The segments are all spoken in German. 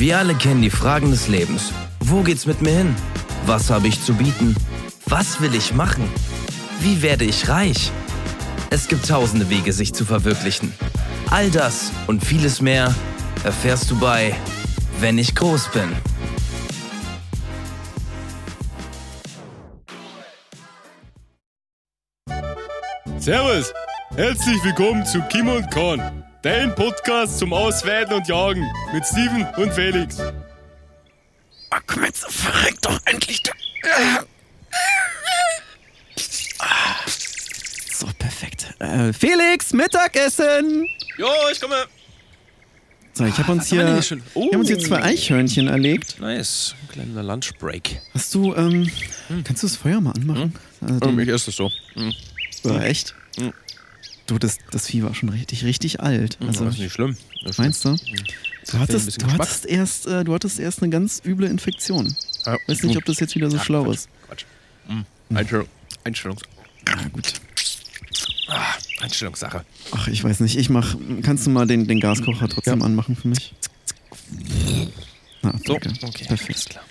Wir alle kennen die Fragen des Lebens. Wo geht's mit mir hin? Was habe ich zu bieten? Was will ich machen? Wie werde ich reich? Es gibt tausende Wege, sich zu verwirklichen. All das und vieles mehr erfährst du bei Wenn ich groß bin. Servus, herzlich willkommen zu Kim und Korn, dein Podcast zum Ausweiten und Jagen mit Steven und Felix. Ach, komm jetzt, verreck doch endlich. Du. So, perfekt. Äh, Felix, Mittagessen! Jo, ich komme. So, ich habe uns, hier, schon? wir haben uns hier Oh. zwei Eichhörnchen erlegt. Nice, ein kleiner Lunchbreak. Hast du, ähm, kannst du das Feuer mal anmachen? Also den, esse es so. Hm. ja, echt? Mhm. Du, das, das Vieh war schon richtig, richtig alt. Also, das ist nicht schlimm. Ist meinst du? Du hattest, du, hattest erst, äh, du hattest erst eine ganz üble Infektion. Ja. Weiß nicht, ob das jetzt wieder so Ah, schlau Quatsch, ist. Quatsch. Hm. Einstellung, Einstellungs Ja, gut. ah, Einstellungssache. Ach, ich weiß nicht. Ich mach. Kannst du mal den, den Gaskocher trotzdem Ja. anmachen für mich? Ah, So, okay. Perfekt. Alles klar.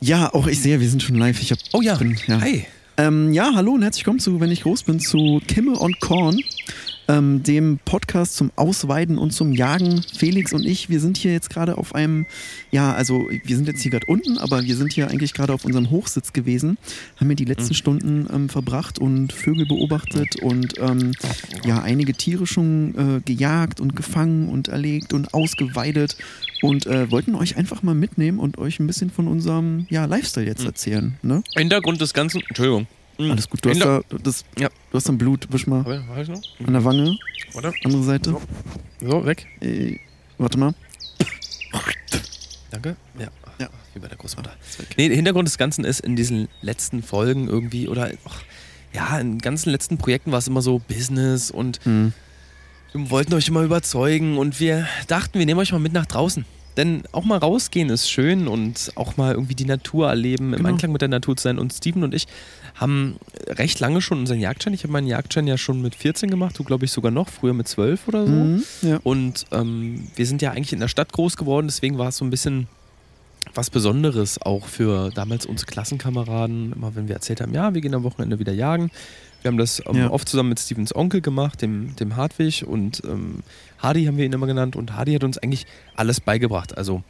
Ja, auch ich sehe, wir sind schon live. Ich hab, Oh ja. bin, ja. Hi. Ähm, ja, hallo und herzlich willkommen zu, wenn ich groß bin, zu Kimme und Korn, ähm, dem Podcast zum Ausweiden und zum Jagen. Felix und ich, wir sind hier jetzt gerade auf einem, ja, also wir sind jetzt hier gerade unten, aber wir sind hier eigentlich gerade auf unserem Hochsitz gewesen, haben hier die letzten Stunden ähm, verbracht und Vögel beobachtet und ähm, ja, einige Tiere schon äh, gejagt und gefangen und erlegt und ausgeweidet und äh, wollten euch einfach mal mitnehmen und euch ein bisschen von unserem ja, Lifestyle jetzt erzählen. Ne? Hintergrund des Ganzen. Entschuldigung. Hm. Alles gut, du hast, da, das, Ja. du hast dann Blut, wisch mal Warte, warte ich noch? an der Wange, Warte. andere Seite. So, weg. Äh, warte mal. Danke. Ja. Ja. Wie bei der Großmutter. Nee, der Hintergrund des Ganzen ist in diesen letzten Folgen irgendwie oder ach, ja, in ganzen letzten Projekten war es immer so Business und Hm. Wir wollten euch immer überzeugen und wir dachten, wir nehmen euch mal mit nach draußen. Denn auch mal rausgehen ist schön und auch mal irgendwie die Natur erleben, im Genau. Einklang mit der Natur zu sein. Und Steven und ich haben recht lange schon unseren Jagdschein. Ich habe meinen Jagdschein ja schon mit 14 gemacht, du glaube ich sogar noch, früher mit 12 oder so. Mhm, ja. Und ähm, wir sind ja eigentlich in der Stadt groß geworden, deswegen war es so ein bisschen was Besonderes auch für damals unsere Klassenkameraden. Immer wenn wir erzählt haben, ja, wir gehen am Wochenende wieder jagen. Wir haben das ähm, Ja. oft zusammen mit Stevens Onkel gemacht, dem, dem Hartwig und ähm, Hardy haben wir ihn immer genannt. Und Hardy hat uns eigentlich alles beigebracht. Also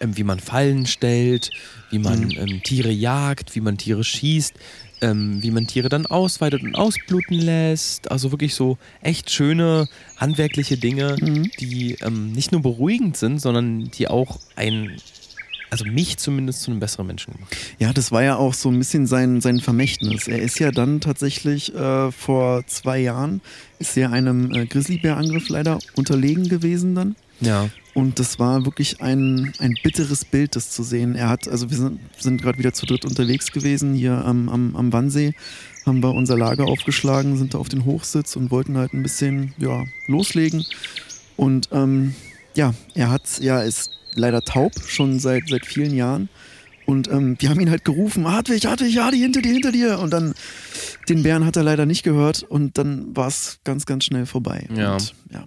ähm, wie man Fallen stellt, wie man Mhm. ähm, Tiere jagt, wie man Tiere schießt, ähm, wie man Tiere dann ausweitet und ausbluten lässt. Also wirklich so echt schöne handwerkliche Dinge, Mhm. die ähm, nicht nur beruhigend sind, sondern die auch ein, also mich zumindest zu einem besseren Menschen gemacht. ja, das war ja auch so ein bisschen sein, sein Vermächtnis. Er ist ja dann tatsächlich äh, vor zwei Jahren, ist er einem äh, Grizzlybärangriff leider unterlegen gewesen dann. Ja. Und das war wirklich ein, ein bitteres Bild, das zu sehen. Er hat, also wir sind, sind gerade wieder zu dritt unterwegs gewesen, hier am, am, am Wannsee, haben wir unser Lager aufgeschlagen, sind da auf den Hochsitz und wollten halt ein bisschen, ja, loslegen. Und ähm, ja, er hat, ja, ist leider taub, schon seit, seit vielen Jahren. Und ähm, wir haben ihn halt gerufen, Hartwig, Hartwig, Hardy, hinter dir, hinter dir. Und dann, den Bären hat er leider nicht gehört und dann war es ganz, ganz schnell vorbei. Ja. Und, ja.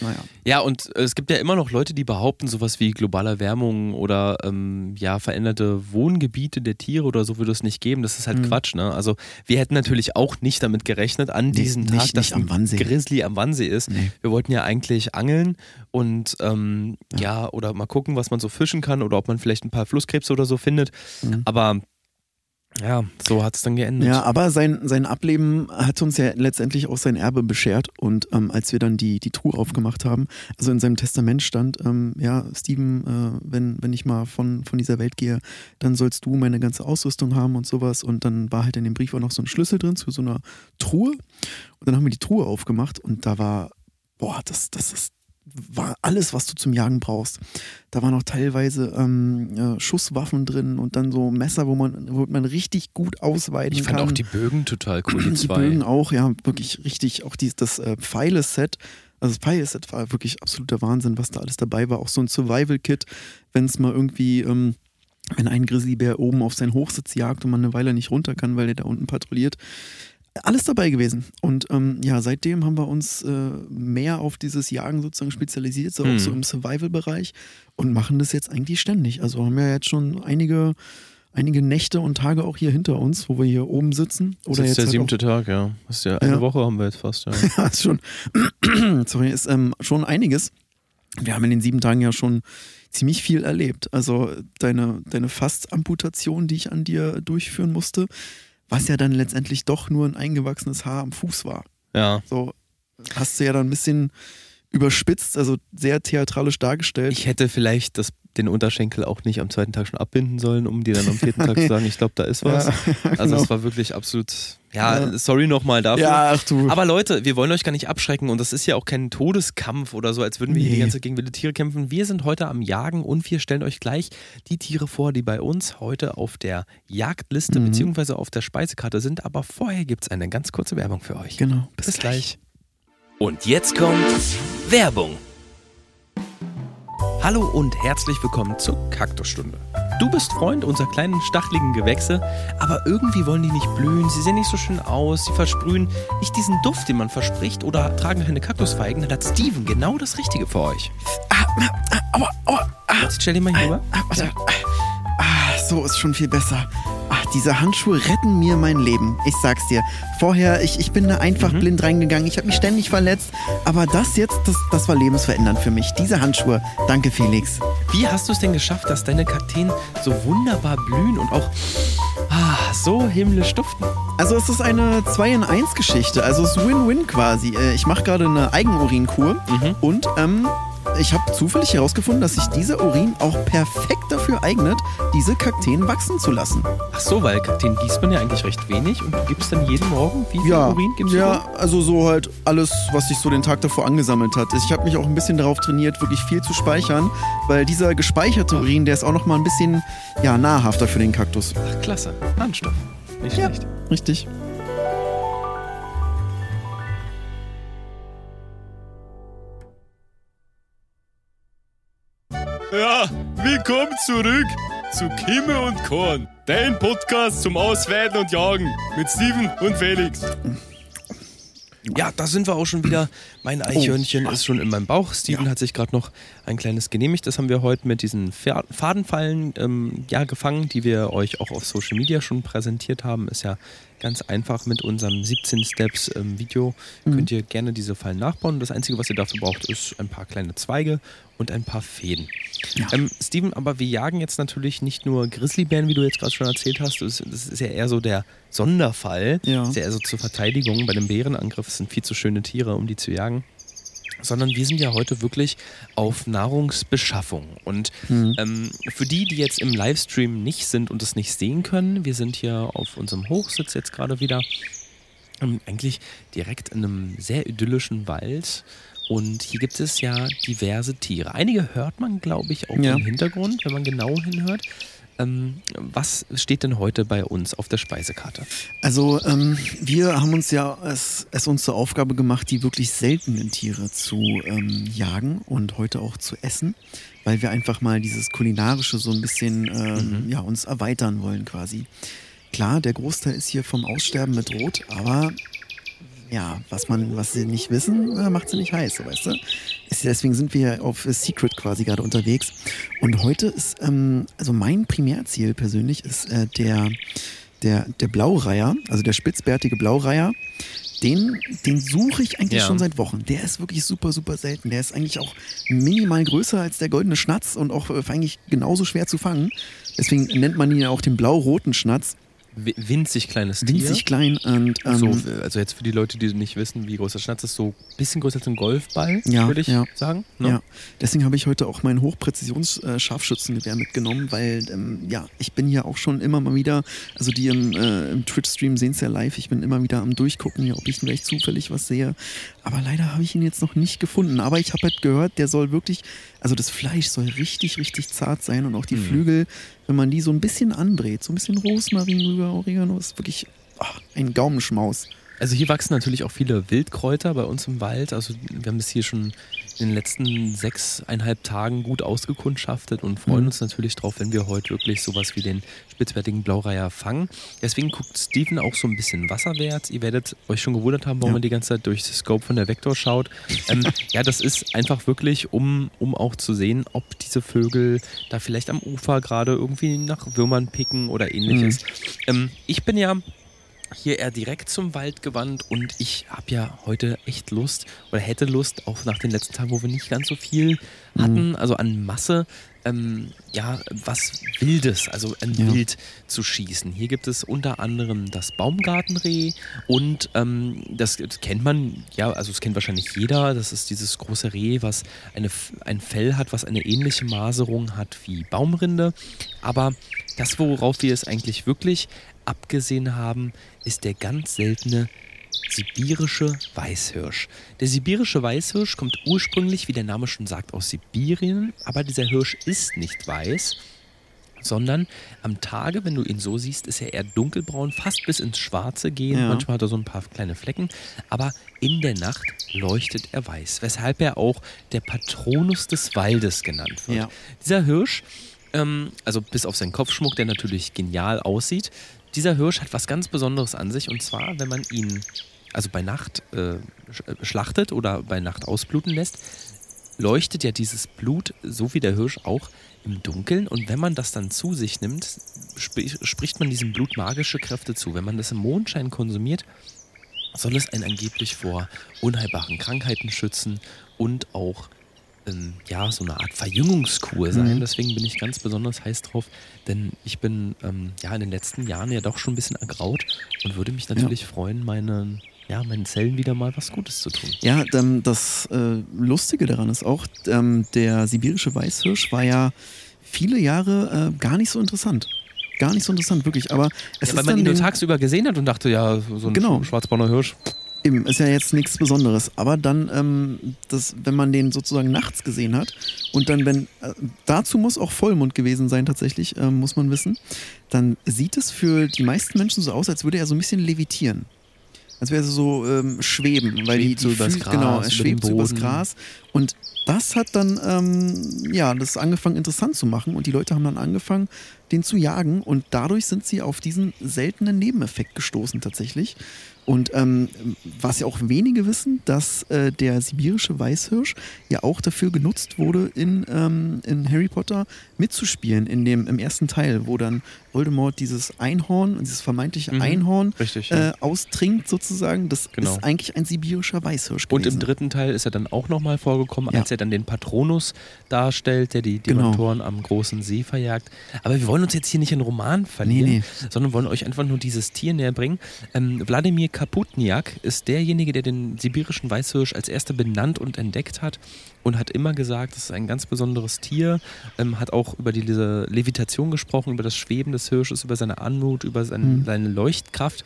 Naja. Ja, und äh, es gibt ja immer noch Leute, die behaupten, sowas wie globale Erwärmung oder ähm, ja, veränderte Wohngebiete der Tiere oder so würde es nicht geben. Das ist halt Mhm. Quatsch, ne? Also wir hätten natürlich auch nicht damit gerechnet, an diesem nicht- Tag, nicht dass am ein Wannsee. Grizzly am Wannsee ist. Nee. Wir wollten ja eigentlich angeln und ähm, ja. oder mal gucken, was man so fischen kann oder ob man vielleicht ein paar Flusskrebse oder so findet. Mhm. Aber ja, so hat es dann geendet. Ja, aber sein, sein Ableben hat uns ja letztendlich auch sein Erbe beschert. Und ähm, als wir dann die, die Truhe aufgemacht haben, also in seinem Testament stand, ähm, ja, Steven, äh, wenn, wenn ich mal von, von dieser Welt gehe, dann sollst du meine ganze Ausrüstung haben und sowas. Und dann war halt in dem Brief auch noch so ein Schlüssel drin zu so einer Truhe. Und dann haben wir die Truhe aufgemacht und da war, boah, das, das ist war alles, was du zum Jagen brauchst. Da waren auch teilweise ähm, äh, Schusswaffen drin und dann so Messer, wo man, wo man richtig gut ausweiten ich fand kann. auch die Bögen total cool, die, die zwei. Bögen auch, ja, wirklich richtig. Auch die, das äh, Pfeile-Set, also das Pfeile-Set war wirklich absoluter Wahnsinn, was da alles dabei war. Auch so ein Survival-Kit, wenn es mal irgendwie, ähm, wenn ein Grizzlybär oben auf seinen Hochsitz jagt und man eine Weile nicht runter kann, weil der da unten patrouilliert. Alles dabei gewesen. Und ähm, ja, seitdem haben wir uns äh, mehr auf dieses Jagen sozusagen spezialisiert, so Hm. auch so im Survival-Bereich und machen das jetzt eigentlich ständig. Also haben wir jetzt schon einige, einige Nächte und Tage auch hier hinter uns, wo wir hier oben sitzen. Das Oder ist jetzt der halt siebte Tag, ja. Das ist ja eine Ja. Woche haben wir jetzt fast, ja. ja, ist schon, sorry, ist ähm, schon einiges. Wir haben in den sieben Tagen ja schon ziemlich viel erlebt. Also deine, deine Fastamputation, die ich an dir durchführen musste, was ja dann letztendlich doch nur ein eingewachsenes Haar am Fuß war. ja. So hast du ja dann ein bisschen überspitzt, also sehr theatralisch dargestellt. Ich hätte vielleicht das, den Unterschenkel auch nicht am zweiten Tag schon abbinden sollen, um dir dann am vierten Tag zu sagen, ich glaube, da ist was. Ja, Also genau. es war wirklich absolut, ja, Ja. sorry nochmal dafür. ja, ach du. Aber Leute, wir wollen euch gar nicht abschrecken und das ist ja auch kein Todeskampf oder so, als würden wir hier die Nee. ganze Zeit gegen wilde Tiere kämpfen. Wir sind heute am Jagen und wir stellen euch gleich die Tiere vor, die bei uns heute auf der Jagdliste Mhm. beziehungsweise auf der Speisekarte sind. Aber vorher gibt es eine ganz kurze Werbung für euch. genau, Bis gleich. Und jetzt kommt Werbung. Hallo und herzlich willkommen zur Kaktusstunde. Du bist Freund unserer kleinen stacheligen Gewächse, aber irgendwie wollen die nicht blühen, sie sehen nicht so schön aus, sie versprühen nicht diesen Duft, den man verspricht oder tragen keine Kaktusfeigen, dann hat Steven genau das Richtige für euch. aua, aua, ah, Jetzt stell dir mal hier rüber. ah. Ah, so ist schon viel besser. Ach, diese Handschuhe retten mir mein Leben. Ich sag's dir. Vorher, ich, ich bin da einfach Mhm. blind reingegangen. Ich habe mich ständig verletzt. Aber das jetzt, das, das war lebensverändernd für mich. Diese Handschuhe. Danke, Felix. Wie hast du es denn geschafft, dass deine Kakteen so wunderbar blühen und auch ah, so himmlisch duften? Also es ist eine 2 in 1 Geschichte. Also es ist Win-Win quasi. Äh, Ich mache gerade eine Eigenurinkur Mhm. und ähm, ich habe zufällig herausgefunden, dass sich dieser Urin auch perfekt dafür eignet, diese Kakteen wachsen zu lassen. Ach so, weil Kakteen gießt man ja eigentlich recht wenig und du gibst dann jeden Morgen wie viel Urin gibst du? ja, also so halt alles, was sich so den Tag davor angesammelt hat. Ich habe mich auch ein bisschen darauf trainiert, wirklich viel zu speichern, weil dieser gespeicherte Urin, der ist auch noch mal ein bisschen ja, nahrhafter für den Kaktus. Ach, klasse. Harnstoff. Nicht Ja. schlecht. Richtig. Ja, willkommen zurück zu Kimme und Korn, dein Podcast zum Ausweiden und Jagen mit Steven und Felix. Ja, da sind wir auch schon wieder. Mein Eichhörnchen ist schon in meinem Bauch. Steven hat sich gerade noch ein kleines genehmigt. Das haben wir heute mit diesen Fadenfallen ähm, ja, gefangen, die wir euch auch auf Social Media schon präsentiert haben. Ist ja ganz einfach mit unserem 17 Steps ähm, Video. Könnt ihr gerne diese Fallen nachbauen. Das Einzige, was ihr dafür braucht, ist ein paar kleine Zweige und ein paar Fäden. Ja. Ähm, Steven, aber wir jagen jetzt natürlich nicht nur Grizzlybären, wie du jetzt gerade schon erzählt hast. Das, ist ja eher so der Sonderfall. Ja. Das ist ja eher so zur Verteidigung bei dem Bärenangriff. Es sind viel zu schöne Tiere, um die zu jagen. Sondern wir sind ja heute wirklich auf Nahrungsbeschaffung. Und Mhm. ähm, für die, die jetzt im Livestream nicht sind und es nicht sehen können, wir sind hier auf unserem Hochsitz jetzt gerade wieder. Ähm, eigentlich direkt in einem sehr idyllischen Wald. Und hier gibt es ja diverse Tiere. Einige hört man, glaube ich, auch Ja. im Hintergrund, wenn man genau hinhört. Ähm, was steht denn heute bei uns auf der Speisekarte? Also ähm, wir haben uns ja es, es uns zur Aufgabe gemacht, die wirklich seltenen Tiere zu ähm, jagen und heute auch zu essen, weil wir einfach mal dieses kulinarische so ein bisschen ähm, ja uns erweitern wollen quasi. Klar, der Großteil ist hier vom Aussterben bedroht, aber ja, was man, was sie nicht wissen, äh, macht sie nicht heiß, weißt du. Deswegen sind wir auf Secret quasi gerade unterwegs. Und heute ist, ähm, also mein Primärziel persönlich ist äh, der, der, der Blaureiher, also der spitzbärtige Blaureiher. Den, den suche ich eigentlich Ja. schon seit Wochen. Der ist wirklich super, super selten. Der ist eigentlich auch minimal größer als der goldene Schnatz und auch äh, eigentlich genauso schwer zu fangen. Deswegen nennt man ihn ja auch den blau-roten Schnatz. Wi- Winzig kleines Tier. Winzig klein und ähm, so, also jetzt für die Leute, die nicht wissen, wie groß der Schnatz ist, so ein bisschen größer als ein Golfball, Ja, würde ich ja. sagen. ne? Ja, deswegen habe ich heute auch mein Hochpräzisions-Scharfschützengewehr mitgenommen, weil ähm, ja, ich bin ja auch schon immer mal wieder, also die im, äh, im Twitch-Stream sehen es ja live, ich bin immer wieder am Durchgucken, ja, ob ich vielleicht zufällig was sehe. Aber leider habe ich ihn jetzt noch nicht gefunden. Aber ich habe halt gehört, der soll wirklich, also das Fleisch soll richtig, richtig zart sein und auch die Mhm. Flügel, wenn man die so ein bisschen anbrät, so ein bisschen Rosmarin rüber, Oregano, ist wirklich ach, ein Gaumenschmaus. Also hier wachsen natürlich auch viele Wildkräuter bei uns im Wald. Also wir haben das hier schon in den letzten sechseinhalb Tagen gut ausgekundschaftet und freuen Mhm. uns natürlich drauf, wenn wir heute wirklich sowas wie den spitzwertigen Blaureiher fangen. Deswegen guckt Steven auch so ein bisschen wasserwärts. Ihr werdet euch schon gewundert haben, warum Ja. man die ganze Zeit durch das Scope von der Vector schaut. Ähm, ja, das ist einfach wirklich, um, um auch zu sehen, ob diese Vögel da vielleicht am Ufer gerade irgendwie nach Würmern picken oder ähnliches. Ähm, ich bin ja hier eher direkt zum Wald gewandt und ich habe ja heute echt Lust oder hätte Lust, auch nach den letzten Tagen, wo wir nicht ganz so viel hatten, also an Masse, ähm, ja, was Wildes, also ein Ja. Wild zu schießen. Hier gibt es unter anderem das Baumgartenreh und ähm, das, das kennt man, ja, also es kennt wahrscheinlich jeder, das ist dieses große Reh, was eine, ein Fell hat, was eine ähnliche Maserung hat wie Baumrinde, aber das, worauf wir es eigentlich wirklich abgesehen haben, ist der ganz seltene sibirische Weißhirsch. Der sibirische Weißhirsch kommt ursprünglich, wie der Name schon sagt, aus Sibirien, aber dieser Hirsch ist nicht weiß, sondern am Tage, wenn du ihn so siehst, ist er eher dunkelbraun, fast bis ins Schwarze gehen. Ja. Manchmal hat er so ein paar kleine Flecken, aber in der Nacht leuchtet er weiß, weshalb er auch der Patronus des Waldes genannt wird. Ja. Dieser Hirsch, ähm, also bis auf seinen Kopfschmuck, der natürlich genial aussieht, dieser Hirsch hat was ganz Besonderes an sich und zwar, wenn man ihn also bei Nacht äh, äh, schlachtet oder bei Nacht ausbluten lässt, leuchtet ja dieses Blut, so wie der Hirsch auch, im Dunkeln. Und wenn man das dann zu sich nimmt, sp spricht man diesem Blut magische Kräfte zu. Wenn man das im Mondschein konsumiert, soll es einen angeblich vor unheilbaren Krankheiten schützen und auch ähm, ja, so eine Art Verjüngungskur sein. Mhm. Deswegen bin ich ganz besonders heiß drauf, denn ich bin ähm, ja in den letzten Jahren ja doch schon ein bisschen ergraut und würde mich natürlich freuen, meinen, ja, meinen Zellen wieder mal was Gutes zu tun. Ja, das äh, Lustige daran ist auch, ähm, der sibirische Weißhirsch war ja viele Jahre äh, gar nicht so interessant. Gar nicht so interessant, wirklich. Aber es Ja, weil ist man ihn nur tagsüber gesehen hat und dachte, ja, so ein Genau. schwarzbrauner Hirsch. Eben, ist ja jetzt nichts Besonderes. Aber dann, ähm, das, wenn man den sozusagen nachts gesehen hat und dann, wenn, äh, dazu muss auch Vollmond gewesen sein tatsächlich, ähm, muss man wissen, dann sieht es für die meisten Menschen so aus, als würde er so ein bisschen levitieren. Als wäre er so ähm, schweben, weil die, Schwebt so die übers Füße- Gras, genau, er schwebt so übers. Gras und das hat dann ähm, ja das angefangen interessant zu machen und die Leute haben dann angefangen, den zu jagen und dadurch sind sie auf diesen seltenen Nebeneffekt gestoßen tatsächlich. Und ähm, was ja auch wenige wissen, dass äh, der sibirische Weißhirsch ja auch dafür genutzt wurde, in, ähm, in Harry Potter mitzuspielen, in dem, im ersten Teil, wo dann Voldemort dieses Einhorn, dieses vermeintliche Mhm. Einhorn Richtig. äh, austrinkt sozusagen. Das Genau. ist eigentlich ein sibirischer Weißhirsch Und gewesen. im dritten Teil ist er dann auch nochmal vorgekommen, Ja. als er dann den Patronus darstellt, der die Genau. Dementoren am großen See verjagt. Aber wir wollen uns jetzt hier nicht in Roman verlieren, Nee, sondern wollen euch einfach nur dieses Tier näher bringen. Ähm, Wladimir Kaputniak ist derjenige, der den sibirischen Weißhirsch als erster benannt und entdeckt hat und hat immer gesagt, das ist ein ganz besonderes Tier, ähm, hat auch über diese Levitation gesprochen, über das Schweben des Hirsches, über seine Anmut, über sein, Mhm. seine Leuchtkraft.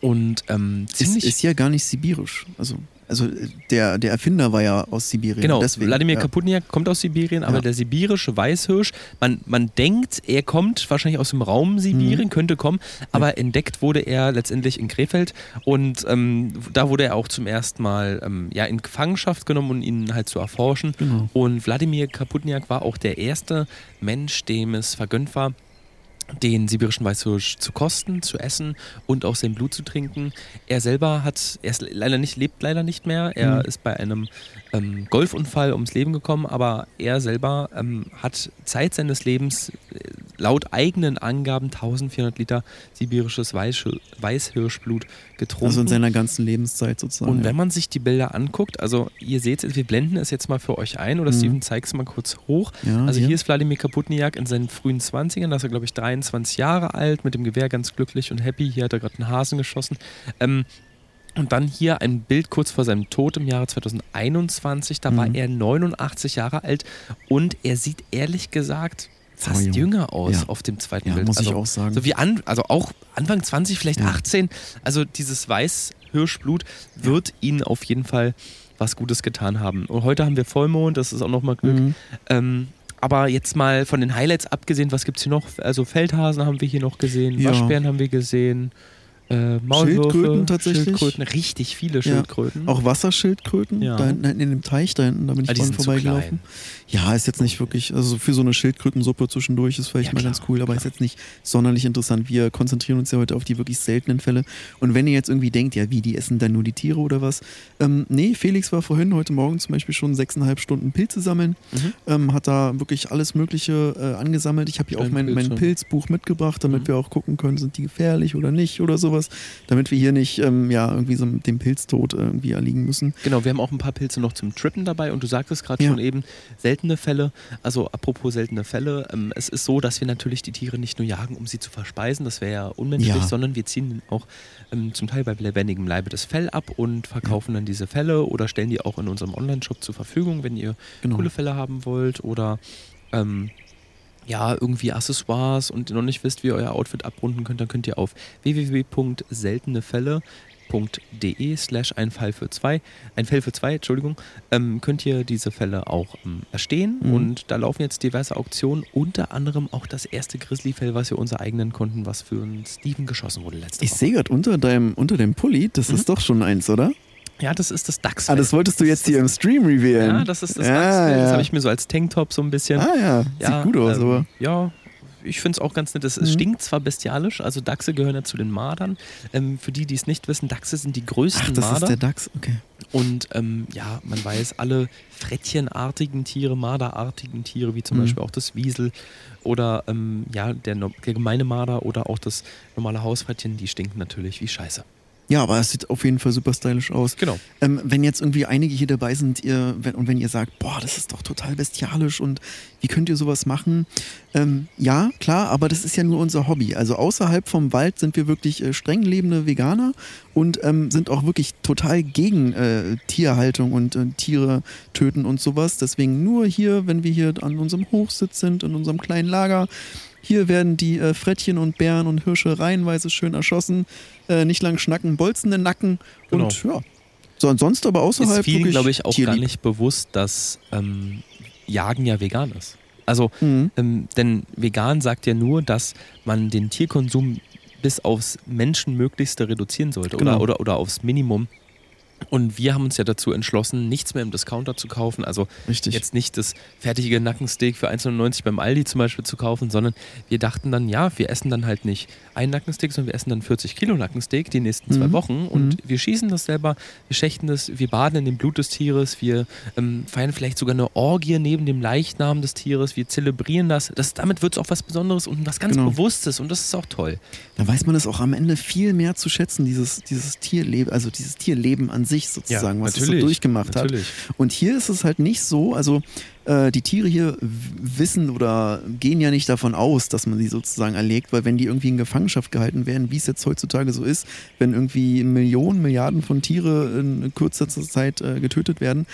Und ähm, ist, ziemlich ist ja gar nicht sibirisch. Also, also der, der Erfinder war ja aus Sibirien. Genau, deswegen, Wladimir ja. Kaputniak kommt aus Sibirien, aber Ja. der sibirische Weißhirsch, man, man denkt, er kommt wahrscheinlich aus dem Raum Sibirien, Mhm. könnte kommen, aber entdeckt wurde er letztendlich in Krefeld und ähm, da wurde er auch zum ersten Mal ähm, ja, in Gefangenschaft genommen, um ihn halt zu erforschen. Genau. Und Wladimir Kaputniak war auch der erste Mensch, dem es vergönnt war, den sibirischen Weißhirsch zu kosten, zu essen und auch sein Blut zu trinken. Er selber hat, er leider nicht, lebt leider nicht mehr. Er Mhm. ist bei einem ähm, Golfunfall ums Leben gekommen, aber er selber ähm, hat Zeit seines Lebens äh, laut eigenen Angaben 1400 Liter sibirisches Weißhir Weißhirschblut getrunken. Also in seiner ganzen Lebenszeit sozusagen. Und wenn man sich die Bilder anguckt, also ihr seht es, wir blenden es jetzt mal für euch ein oder Mhm. Steven, zeig's mal kurz hoch. ja, Also hier ist Wladimir Kaputniak in seinen frühen 20ern, da ist er glaube ich 23 Jahre alt, mit dem Gewehr ganz glücklich und happy. Hier hat er gerade einen Hasen geschossen. Ähm, und dann hier ein Bild kurz vor seinem Tod im Jahre 2021, da war Mhm. er 89 Jahre alt und er sieht ehrlich gesagt fast jung. jünger aus Ja. auf dem zweiten ja, Bild. muss ich Also auch sagen. so wie an, also auch Anfang 20, vielleicht Ja. 18. Also dieses Weißhirschblut wird ihnen auf jeden Fall was Gutes getan haben. Und heute haben wir Vollmond, das ist auch nochmal Glück. Mhm. Ähm, aber jetzt mal von den Highlights abgesehen, was gibt es hier noch? Also Feldhasen haben wir hier noch gesehen, Ja. Waschbären haben wir gesehen. Äh, Maulwürfe, Schildkröten tatsächlich. Schildkröten, richtig viele Schildkröten. Auch Wasserschildkröten, Ja. da hinten in dem Teich, da hinten, da bin ich Ah, vorhin vorbeigelaufen. Ja, ist jetzt nicht wirklich, also für so eine Schildkrötensuppe zwischendurch ist vielleicht Ja, mal klar, ganz cool, aber ist jetzt nicht sonderlich interessant. Wir konzentrieren uns ja heute auf die wirklich seltenen Fälle. Und wenn ihr jetzt irgendwie denkt, ja, wie, die essen dann nur die Tiere oder was? Ähm, nee, Felix war vorhin, heute Morgen zum Beispiel schon sechseinhalb Stunden Pilze sammeln, Mhm. ähm, hat da wirklich alles Mögliche äh, angesammelt. Ich habe hier auch mein, mein. Pilzbuch mitgebracht, damit Mhm. wir auch gucken können, sind die gefährlich oder nicht oder sowas, damit wir hier nicht ähm, ja, irgendwie so mit dem Pilztod irgendwie erliegen müssen. Genau, wir haben auch ein paar Pilze noch zum Trippen dabei und du sagtest gerade Ja. schon eben, seltene Fälle, also apropos seltene Fälle, ähm, es ist so, dass wir natürlich die Tiere nicht nur jagen, um sie zu verspeisen, das wäre ja unmenschlich, Ja. sondern wir ziehen auch ähm, zum Teil bei lebendigem Leibe das Fell ab und verkaufen dann diese Fälle oder stellen die auch in unserem Online-Shop zur Verfügung, wenn ihr Genau. coole Fälle haben wollt oder ähm, ja, irgendwie Accessoires und ihr noch nicht wisst, wie ihr euer Outfit abrunden könnt, dann könnt ihr auf www.seltenefälle.de slash ein Fall für zwei, ein Fell für zwei, Entschuldigung, ähm, könnt ihr diese Fälle auch ähm, erstehen Mhm. und da laufen jetzt diverse Auktionen, unter anderem auch das erste Grizzly-Fell, was wir unser eigenen konnten, was für einen Steven geschossen wurde letzte Ich Woche. sehe gerade unter deinem, unter dem Pulli, das Mhm. ist doch schon eins, oder? Ja, das ist das Dachs. Ah, das wolltest du jetzt hier im Stream revealen. Ja, das ist das ja, Dachsfell, das ja. habe ich mir so als Tanktop so ein bisschen Ah ja, sieht gut aus, ähm, aber. Ja, ich finde es auch ganz nett. Es, Mhm. stinkt zwar bestialisch, also Dachse gehören ja zu den Mardern. Ähm, für die, die es nicht wissen, Dachse sind die größten Ach, das Marder. ist der Dachs, okay. Und ähm, ja, man weiß, alle frettchenartigen Tiere, marderartigen Tiere, wie zum Mhm. Beispiel auch das Wiesel oder ähm, ja, der, der gemeine Marder oder auch das normale Hausfrettchen, die stinken natürlich wie Scheiße. Ja, aber es sieht auf jeden Fall super stylisch aus. Genau. Ähm, wenn jetzt irgendwie einige hier dabei sind ihr, wenn, und wenn ihr sagt, boah, das ist doch total bestialisch und wie könnt ihr sowas machen? Ähm, ja, klar, aber das ist ja nur unser Hobby. Also außerhalb vom Wald sind wir wirklich äh, streng lebende Veganer und ähm, sind auch wirklich total gegen äh, Tierhaltung und äh, Tiere töten und sowas. Deswegen nur hier, wenn wir hier an unserem Hochsitz sind, in unserem kleinen Lager, hier werden die äh, Frettchen und Bären und Hirsche reihenweise schön erschossen. Äh, nicht lang schnacken, Bolzen den Nacken. Genau. Und ja. So, ansonsten aber außerhalb. Ist vielen, glaube ich, auch gar tierlieb. nicht bewusst, dass ähm, Jagen ja vegan ist. Also Mhm. Ähm, denn vegan sagt ja nur, dass man den Tierkonsum bis aufs Menschenmöglichste reduzieren sollte Genau. oder, oder, oder aufs Minimum. Und wir haben uns ja dazu entschlossen, nichts mehr im Discounter zu kaufen. Also Richtig. jetzt nicht das fertige Nackensteak für 1,99 beim Aldi zum Beispiel zu kaufen, sondern wir dachten dann, ja, wir essen dann halt nicht ein Nackensteak, sondern wir essen dann 40 Kilo Nackensteak die nächsten zwei Mhm. Wochen und Mhm. wir schießen das selber, wir schächten das, wir baden in dem Blut des Tieres, wir ähm, feiern vielleicht sogar eine Orgie neben dem Leichnam des Tieres, wir zelebrieren das. das damit wird es auch was Besonderes und was ganz Genau. Bewusstes und das ist auch toll. Da weiß man es auch am Ende viel mehr zu schätzen, dieses, dieses Tierleben, also dieses Tierleben an sich sozusagen, was es so durchgemacht hat. natürlich. Und hier ist es halt nicht so, also äh, die Tiere hier wissen oder gehen ja nicht davon aus, dass man sie sozusagen erlegt, weil wenn die irgendwie in Gefangenschaft gehalten werden, wie es jetzt heutzutage so ist, wenn irgendwie Millionen, Milliarden von Tiere in kürzester Zeit äh, getötet werden,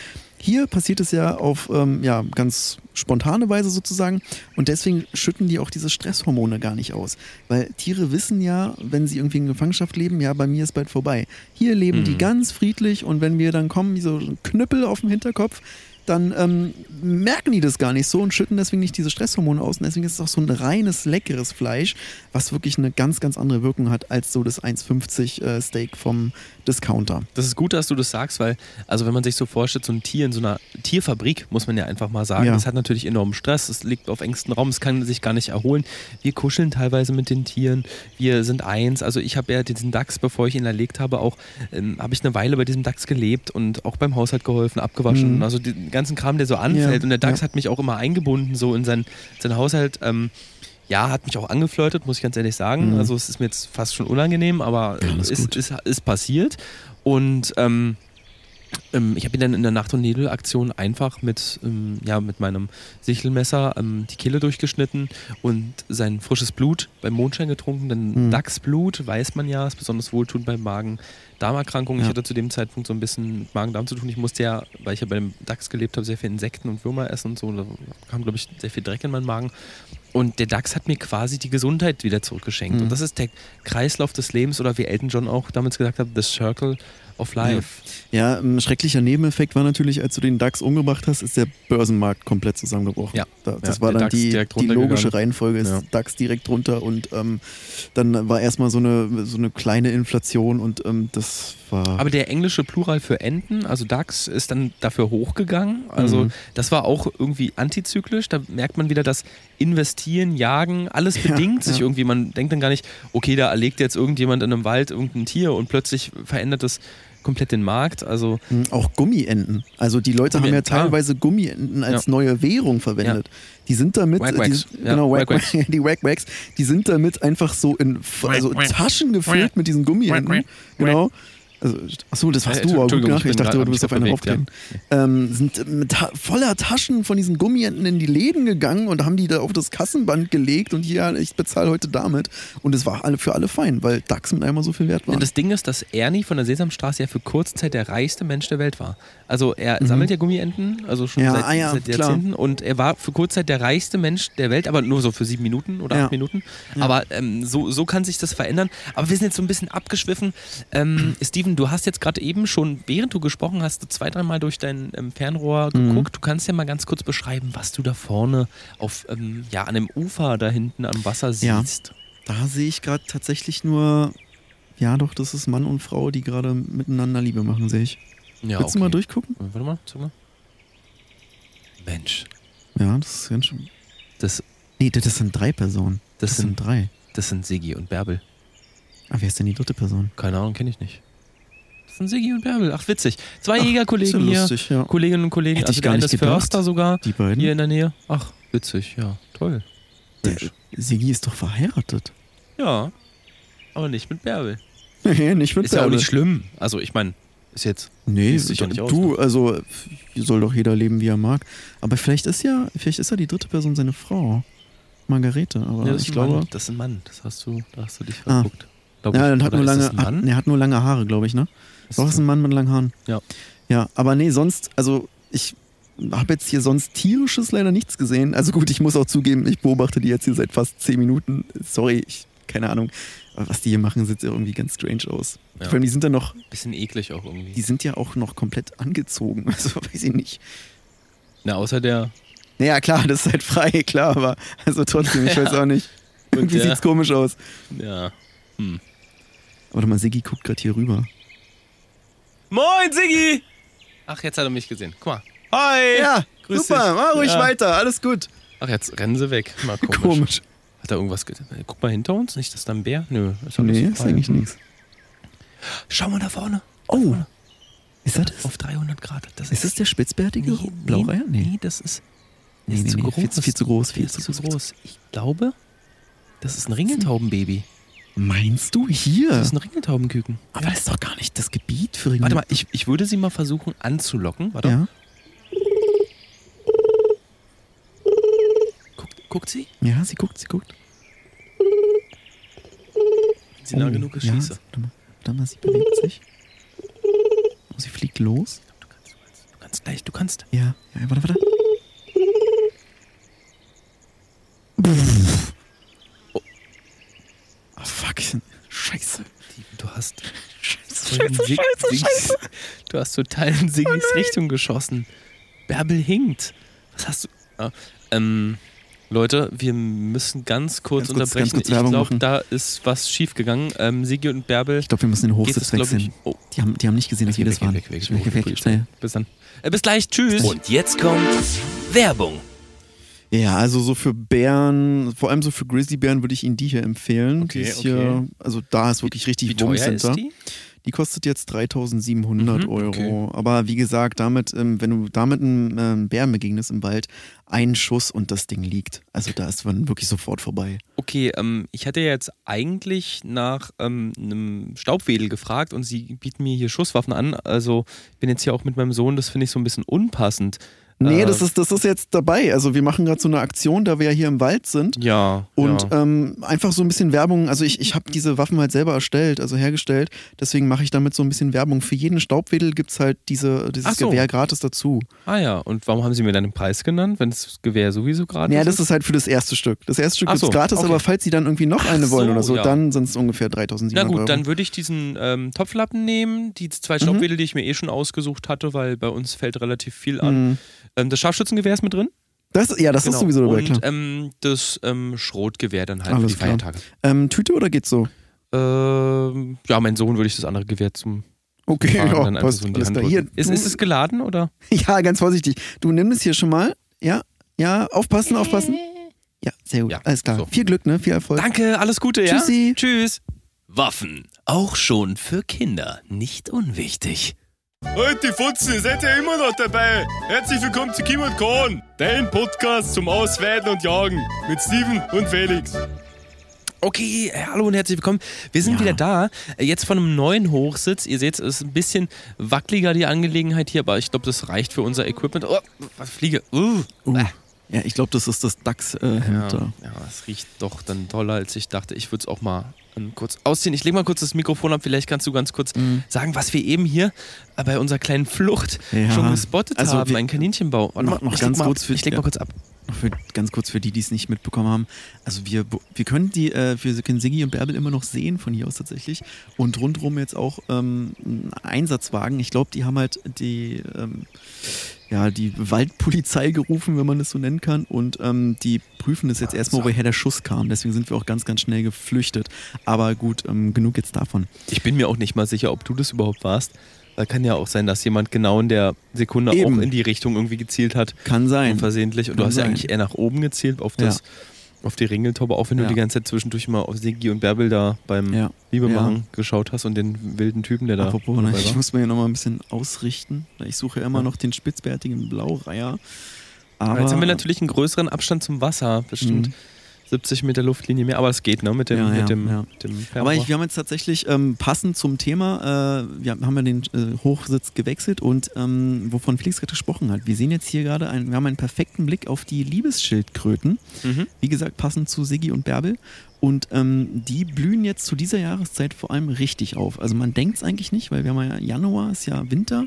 hier passiert es ja auf ähm, ja, ganz spontane Weise sozusagen und deswegen schütten die auch diese Stresshormone gar nicht aus. Weil Tiere wissen ja, wenn sie irgendwie in Gefangenschaft leben, ja, bei mir ist bald vorbei. Hier leben die Mhm. ganz friedlich und wenn wir dann kommen, wie so ein Knüppel auf dem Hinterkopf, dann ähm, merken die das gar nicht so und schütten deswegen nicht diese Stresshormone aus. Und deswegen ist es auch so ein reines, leckeres Fleisch, was wirklich eine ganz, ganz andere Wirkung hat als so das 1,50 äh, Steak vom Discounter. Das ist gut, dass du das sagst, weil, also wenn man sich so vorstellt, so ein Tier in so einer Tierfabrik, muss man ja einfach mal sagen, Ja. das hat natürlich enormen Stress, es liegt auf engstem Raum, es kann sich gar nicht erholen. Wir kuscheln teilweise mit den Tieren, wir sind eins. Also ich habe ja diesen Dachs, bevor ich ihn erlegt habe, auch, ähm, habe ich eine Weile bei diesem Dachs gelebt und auch beim Haushalt geholfen, abgewaschen. Mhm. Also den ganzen Kram, der so anfällt. Ja, Und der Dachs ja. hat mich auch immer eingebunden, so in sein, sein Haushalt. Ähm, ja, hat mich auch angeflirtet, muss ich ganz ehrlich sagen. Mhm. Also es ist mir jetzt fast schon unangenehm, aber Ja, ist, gut. ist, ist passiert. Und ähm, ähm, ich habe ihn dann in der Nacht- und Nebelaktion einfach mit, ähm, ja, mit meinem Sichelmesser ähm, die Kehle durchgeschnitten und sein frisches Blut beim Mondschein getrunken. Denn Mhm. Dachsblut, weiß man ja, ist besonders wohltuend bei Magen-Darm-Erkrankungen. Ich Ja. hatte zu dem Zeitpunkt so ein bisschen mit Magen-Darm zu tun. Ich musste ja, weil ich ja beim Dachs gelebt habe, sehr viel Insekten und Würmer essen und so. Da kam, glaube ich, sehr viel Dreck in meinen Magen. Und der Dachs hat mir quasi die Gesundheit wieder zurückgeschenkt. Mhm. Und das ist der Kreislauf des Lebens oder wie Elton John auch damals gesagt hat, The Circle of Life. Ja, ein schrecklicher Nebeneffekt war natürlich, als du den DAX umgebracht hast, ist der Börsenmarkt komplett zusammengebrochen. Ja. Da, das Ja, war dann DAX die, die logische. Reihenfolge, ist Ja. DAX direkt runter und ähm, dann war erstmal so eine, so eine kleine Inflation und ähm, das war. Aber der englische Plural für Enten, also DAX, ist dann dafür hochgegangen. Also Mhm. das war auch irgendwie antizyklisch. Da merkt man wieder, dass Investieren, Jagen, alles Ja, bedingt sich ja. irgendwie. Man denkt dann gar nicht, okay, da erlegt jetzt irgendjemand in einem Wald irgendein Tier und plötzlich verändert das komplett den Markt. Also Hm, Auch Gummienten. Also die Leute haben ja Gummienten, klar. teilweise Gummienten als Ja. neue Währung verwendet. Die sind damit, Wack die, Wacks. Ja, genau, Wack, Wack Wacks. die Wack Wacks, die sind damit einfach so in also Taschen gefüllt mit diesen Gummienten. Genau. Also, achso, das warst Äh, du, gut nach. ich dachte, du bist auf mich eine bewegt, raufgehen. Ähm, sind mit voller Taschen von diesen Gummienten in die Läden gegangen und haben die da auf das Kassenband gelegt und hier, ich bezahle heute damit. Und es war alle für alle fein, weil DAX mit einmal so viel wert war. Und das Ding ist, dass Ernie von der Sesamstraße ja für Kurzzeit der reichste Mensch der Welt war. Also er sammelt ja Gummienten, also schon Mhm. Ja, seit, ah ja, seit klar. Jahrzehnten. Und er war für Kurzzeit der reichste Mensch der Welt, aber nur so für sieben Minuten oder Ja. acht Minuten. Aber ähm, so, so kann sich das verändern. Aber wir sind jetzt so ein bisschen abgeschwiffen. Ähm, Steven, du hast jetzt gerade eben schon, während du gesprochen hast, zwei, dreimal durch dein ähm, Fernrohr Mhm. geguckt. Du kannst ja mal ganz kurz beschreiben, was du da vorne auf, ähm, ja, an dem Ufer da hinten am Wasser Ja. siehst. Da sehe ich gerade tatsächlich nur, ja doch, das ist Mann und Frau, die gerade miteinander Liebe machen, sehe ich. Ja, Willst du mal durchgucken? Warte mal, sag mal. Mensch, Ja, das ist ganz schön. das, Nee, das sind drei Personen. Das Das, sind- sind drei. das sind Siggi und Bärbel. Ah, wer ist denn die dritte Person? Keine Ahnung, kenne ich nicht. Das sind Siggi und Bärbel. Ach, witzig. Zwei Ach, Jägerkollegen ist ja hier. lustig, ja. Kolleginnen und Kollegen. Hätte also ich gar nicht ist gedacht. Förster sogar. Die beiden? Hier in der Nähe. Ach, witzig, ja. Toll. Der, Sigi ist doch verheiratet. Ja. Aber nicht mit Bärbel. Nee, nicht mit Ist ja auch Bärbel. nicht schlimm. Also, ich meine, ist jetzt. Nee, Liest sich ja nicht aus, du, also hier soll doch jeder leben, wie er mag. Aber vielleicht ist ja, vielleicht ist ja die dritte Person seine Frau. Margarete, aber Ja, ich ist glaube. Mann. Das ist ein Mann. Das hast du, da hast du dich Ah. verguckt. Glaub Ja, dann hat nur ist lange, hat, nee, hat nur lange Haare, glaube ich, ne? Doch, ist ein Mann mit langen Haaren. Ja. Ja, aber nee, sonst, also ich habe jetzt hier sonst tierisches leider nichts gesehen. Also gut, ich muss auch zugeben, ich beobachte die jetzt hier seit fast zehn Minuten. Sorry, ich, keine Ahnung. Aber was die hier machen, sieht irgendwie ganz strange aus. Ja. Vor allem, die sind dann noch, Bisschen eklig auch irgendwie. die sind ja auch noch komplett angezogen. Also weiß ich nicht. Na, außer der. Naja, klar, das ist halt frei, klar, aber also trotzdem, ich weiß auch nicht. Irgendwie der- sieht's komisch aus. Ja. Hm. Warte mal, Siggi guckt gerade hier rüber. Moin, Siggi! Ach, jetzt hat er mich gesehen. Guck mal. Hi! Ja, Grüß super, dich. mach ruhig Ja. weiter, alles gut. Ach, jetzt rennen sie weg. Mal komisch. Komisch. Hat da irgendwas. ge- Guck mal hinter uns. Nicht, dass da ein Bär? Nö. Ist alles Nee, ist eigentlich nichts. Schau mal da vorne. Oh, ist das das? Auf 300 Grad. Das Ist das der spitzbärtige nee, Blaureiher? Nee, nee, das ist. Nee, ist nee, zu nee, groß. viel zu- viel zu groß, viel Viel zu zu groß. groß. Ich glaube, das ist ein Ringeltaubenbaby. Meinst du hier? Das ist ein Ringeltaubenküken. Aber das ist doch gar nicht das Gebiet für Warte mal, ich, ich würde sie mal versuchen anzulocken. Warte. Ja, Guckt, guckt sie? ja, sie guckt, sie guckt. Wenn sie nah Oh, genug ist, ja, schieße. Warte mal, warte mal, sie bewegt sich. Oh, sie fliegt los. Du kannst, du kannst, du kannst gleich, du kannst. Ja, ja, warte, warte. Oh. oh fuck. Scheiße. Du hast Scheiße, scheiße, scheiße. Du hast total in Siggis Richtung geschossen. Bärbel hinkt. Was hast du? Ah, ähm, Leute, wir müssen ganz kurz Ganz kurz- unterbrechen. ganz kurz ich glaube, da ist was schiefgegangen. Ähm, Sigi und Bärbel. Ich glaube, wir müssen den Hochsitz wechseln. Oh, Die haben, die haben nicht gesehen, dass wir das waren. weg, weg, weg, Weg, weg, weg, schnell. Bis dann. Äh, bis gleich. Tschüss. Und jetzt kommt Werbung. Ja, also so für Bären, vor allem so für Grizzlybären würde ich Ihnen die hier empfehlen. Okay, die ist okay. Hier, also da ist wirklich richtig Wie teuer Wumms ist die? Die kostet jetzt 3700 Mhm, Euro. okay. Aber wie gesagt, damit, ähm, wenn du damit einem ähm, Bären begegnest im Wald, ein Schuss und das Ding liegt. Also da ist man wirklich sofort vorbei. Okay, ähm, ich hatte jetzt eigentlich nach ähm, einem Staubwedel gefragt und sie bieten mir hier Schusswaffen an. Also bin jetzt hier auch mit meinem Sohn, das finde ich so ein bisschen unpassend. Nee, Äh, das, ist, das ist jetzt dabei. Also wir machen gerade so eine Aktion, da wir ja hier im Wald sind. Ja. Und ja. ähm, einfach so ein bisschen Werbung. Also ich, ich habe diese Waffen halt selber erstellt, also hergestellt. Deswegen mache ich damit so ein bisschen Werbung. Für jeden Staubwedel gibt es halt diese, dieses so. Gewehr gratis dazu. ah ja, und warum haben Sie mir dann den Preis genannt, wenn das Gewehr sowieso gerade Ja, das ist halt für das erste Stück. Das erste Stück Ach so, gratis, okay. aber falls Sie dann irgendwie noch eine Ach wollen so, oder so, ja. dann sind es ungefähr 3700 Na gut, Euro. dann würde ich diesen ähm, Topflappen nehmen, die zwei Mhm. Staubwedel, die ich mir eh schon ausgesucht hatte, weil bei uns fällt relativ viel an. Mhm. Ähm, das Scharfschützengewehr ist mit drin. Das, ja, das Genau. ist sowieso dabei, Und klar. ähm, das ähm, Schrotgewehr dann halt Alles für die klar. Feiertage. Ähm, Tüte oder geht's so? Ähm, ja, mein Sohn würde ich das andere Gewehr zum Okay, ja, passt. so Hand klar. Hier. Ist, ist es geladen oder? Ja, ganz vorsichtig. Du nimm es hier schon mal. Ja, ja, aufpassen, aufpassen. Ja, sehr gut. Ja, Alles klar. so. Viel Glück, ne? Viel Erfolg. Danke, alles Gute, ja? Tschüssi. Tschüss. Waffen, auch schon für Kinder, nicht unwichtig. Halt die Futzen, seid ihr immer noch dabei? Herzlich willkommen zu Kim und Korn, dein Podcast zum Ausweiten und Jagen mit Steven und Felix. Okay, äh, hallo und herzlich willkommen. Wir sind Ja. wieder da. Äh, Jetzt von einem neuen Hochsitz. Ihr seht, es ist ein bisschen wackeliger die Angelegenheit hier, aber ich glaube, das reicht für unser Equipment. Oh, was fliege? Uh. Uh, Äh. ja, ich glaube, das ist das DAX-Hemd Ja, da. ja, es riecht doch dann toller, als ich dachte. Ich würde es auch mal kurz ausziehen. Ich lege mal kurz das Mikrofon ab. Vielleicht kannst du ganz kurz sagen, was wir eben hier bei unserer kleinen Flucht Ja. schon gespottet Also haben. Ein Kaninchenbau. Warte Noch- mal, noch ich ganz leg mal, kurz für- Ich leg mal kurz ab. Für, ganz kurz für die, die es nicht mitbekommen haben. Also wir, wir können die, äh, wir können Siggi und Bärbel immer noch sehen von hier aus tatsächlich. Und rundherum jetzt auch ähm, einen Einsatzwagen. Ich glaube, die haben halt die, ähm, ja, die Waldpolizei gerufen, wenn man das so nennen kann. Und ähm, die prüfen das jetzt erstmal, woher der Schuss kam. Deswegen sind wir auch ganz, ganz schnell geflüchtet. Aber gut, ähm, genug jetzt davon. Ich bin mir auch nicht mal sicher, ob du das überhaupt warst. Da kann ja auch sein, dass jemand genau in der Sekunde Eben. auch in die Richtung irgendwie gezielt hat. Kann sein. Unversehentlich. Und du Kann hast ja sein. eigentlich eher nach oben gezielt, auf das, auf die Ringeltaube, auch wenn du Ja. die ganze Zeit zwischendurch mal auf Sigi und Bärbel da beim Ja. Liebe Ja. machen geschaut hast und den wilden Typen, der da Apropos, ne, ich muss mir hier nochmal ein bisschen ausrichten. Ich suche ja immer Ja. noch den spitzbärtigen Blaureiher. Aber Jetzt haben wir natürlich einen größeren Abstand zum Wasser, bestimmt Mhm. 70 Meter Luftlinie mehr, aber es geht, ne? Mit dem, Ja, ja, mit dem, ja. dem Aber ich, wir haben jetzt tatsächlich ähm, passend zum Thema, äh, wir haben ja den äh, Hochsitz gewechselt und ähm, wovon Felix gerade gesprochen hat. Wir sehen jetzt hier gerade, einen, wir haben einen perfekten Blick auf die Liebesschildkröten. Mhm. Wie gesagt, passend zu Siggi und Bärbel. Und ähm, die blühen jetzt zu dieser Jahreszeit vor allem richtig auf. Also man denkt es eigentlich nicht, weil wir haben ja Januar, ist ja Winter.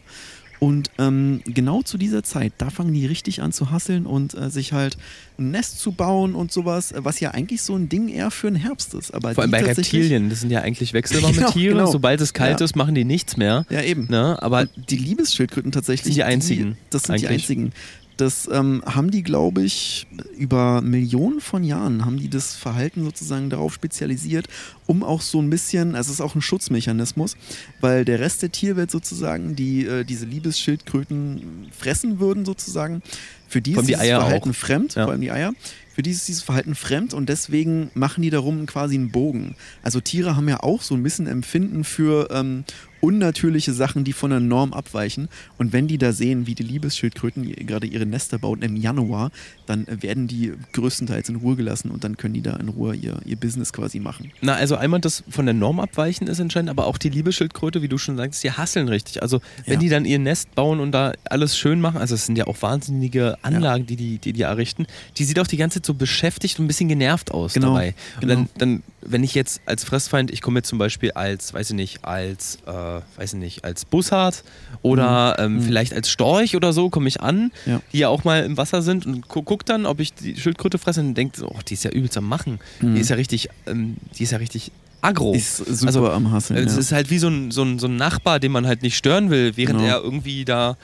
Und ähm, genau zu dieser Zeit, da fangen die richtig an zu hasseln und äh, sich halt ein Nest zu bauen und sowas, äh, was ja eigentlich so ein Ding eher für den Herbst ist. Aber Vor allem die bei Reptilien, das sind ja eigentlich wechselwarme Genau, Tiere. genau. Sobald es kalt Ja. ist, machen die nichts mehr. Ja, eben. Ne? Aber die Liebesschildkröten tatsächlich. Sind die einzigen, Die, das sind die eigentlich. einzigen. Das ähm, haben die, glaube ich, über Millionen von Jahren haben die das Verhalten sozusagen darauf spezialisiert, um auch so ein bisschen, also es ist auch ein Schutzmechanismus, weil der Rest der Tierwelt sozusagen, die äh, diese Liebesschildkröten fressen würden sozusagen, für die ist die dieses Eier Verhalten auch. fremd, Ja. vor allem die Eier. Für die ist dieses Verhalten fremd und deswegen machen die darum quasi einen Bogen. Also Tiere haben ja auch so ein bisschen Empfinden für ähm, unnatürliche Sachen, die von der Norm abweichen. Und wenn die da sehen, wie die Liebesschildkröten gerade ihre Nester bauten im Januar, dann werden die größtenteils in Ruhe gelassen und dann können die da in Ruhe ihr, ihr Business quasi machen. Na, also einmal das von der Norm abweichen ist entscheidend, aber auch die Liebesschildkröte, wie du schon sagst, die hasseln richtig. Also wenn Ja. die dann ihr Nest bauen und da alles schön machen, also es sind ja auch wahnsinnige Anlagen, die, die die die errichten, die sieht auch die ganze Zeit so beschäftigt und ein bisschen genervt aus Genau, dabei. Und genau. dann, dann, wenn ich jetzt als Fressfeind, ich komme jetzt zum Beispiel als, weiß ich nicht, als, äh, weiß ich nicht, als Bussard oder ähm, vielleicht als Storch oder so komme ich an, Mhm. Ja. die ja auch mal im Wasser sind und gu guck dann, ob ich die Schildkröte fresse und denke, oh, die ist ja übelst am Machen. Mhm. Die ist ja richtig, ähm, die ist ja richtig aggro. Ist super Also, am Hasseln. Es ja. ist halt wie so ein, so, ein, so ein Nachbar, den man halt nicht stören will, während Genau. er irgendwie da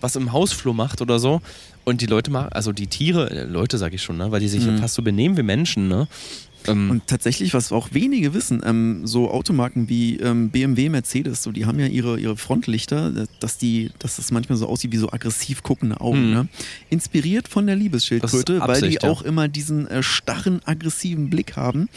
was im Hausflur macht oder so. Und die Leute machen, also die Tiere, äh, Leute sage ich schon, ne? weil die sich ja Mhm. fast so benehmen wie Menschen. Ne? Ähm, Und tatsächlich, was auch wenige wissen, ähm, so Automarken wie ähm, BMW, Mercedes, so, die haben ja ihre, ihre Frontlichter, äh, dass, die, dass das manchmal so aussieht wie so aggressiv guckende Augen. Mhm. Ne? Inspiriert von der Liebesschildkröte, ist weil die Absicht, ja. auch immer diesen äh, starren, aggressiven Blick haben,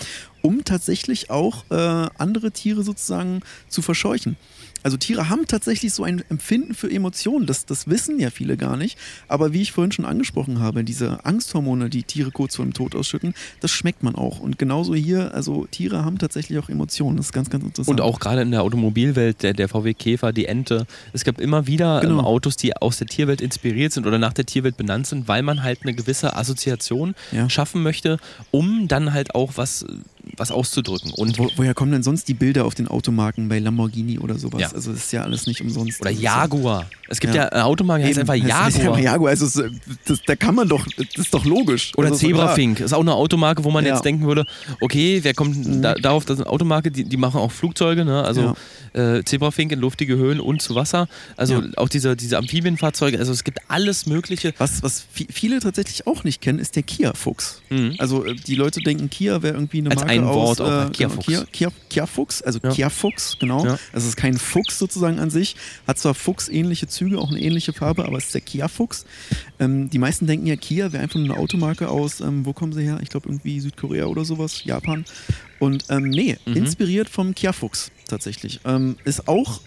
um tatsächlich auch äh, andere Tiere sozusagen zu verscheuchen. Also Tiere haben tatsächlich so ein Empfinden für Emotionen. Das, das wissen ja viele gar nicht. Aber wie ich vorhin schon angesprochen habe, diese Angsthormone, die Tiere kurz vor dem Tod ausschütten, das schmeckt man auch. Und genauso hier, also Tiere haben tatsächlich auch Emotionen. Das ist ganz, ganz interessant. Und auch gerade in der Automobilwelt, der, der VW Käfer, die Ente. Es gab immer wieder Genau. ähm, Autos, die aus der Tierwelt inspiriert sind oder nach der Tierwelt benannt sind, weil man halt eine gewisse Assoziation Ja. schaffen möchte, um dann halt auch was, was auszudrücken. Und Wo, woher kommen denn sonst die Bilder auf den Automarken bei Lamborghini oder sowas? Ja. Also das ist ja alles nicht umsonst. oder ja- Jaguar. Es gibt ja, Ja. eine Automarke, die heißt einfach Jaguar. einfach Jaguar. Also das, da kann man doch, das ist doch logisch. Oder Also. Zebrafink. Ist auch eine Automarke, wo man Ja. jetzt denken würde, okay, wer kommt da, darauf, das ist eine Automarke, die, die machen auch Flugzeuge, ne? Also äh, Zebrafink in luftige Höhen und zu Wasser. Also Ja. auch diese, diese Amphibienfahrzeuge. Also es gibt alles Mögliche. Was, was vi- viele tatsächlich auch nicht kennen, ist der Kia-Fuchs. Mhm. Also äh, die Leute denken, Kia wäre irgendwie eine Als Marke ein aus... Wort auch, äh, Kia, Kia-Fuchs, also Ja. Kia-Fuchs, genau. Ja. Also es ist kein Fuchs sozusagen an sich. Hat zwar Fuchs-ähnliche Züge, auch eine ähnliche Farbe, aber es ist der Kia-Fuchs. Ähm, die meisten denken ja, Kia wäre einfach nur eine Automarke aus, ähm, wo kommen sie her? Ich glaube irgendwie Südkorea oder sowas, Japan. Und ähm, nee, Mhm. inspiriert vom Kia-Fuchs tatsächlich. Ähm, ist auch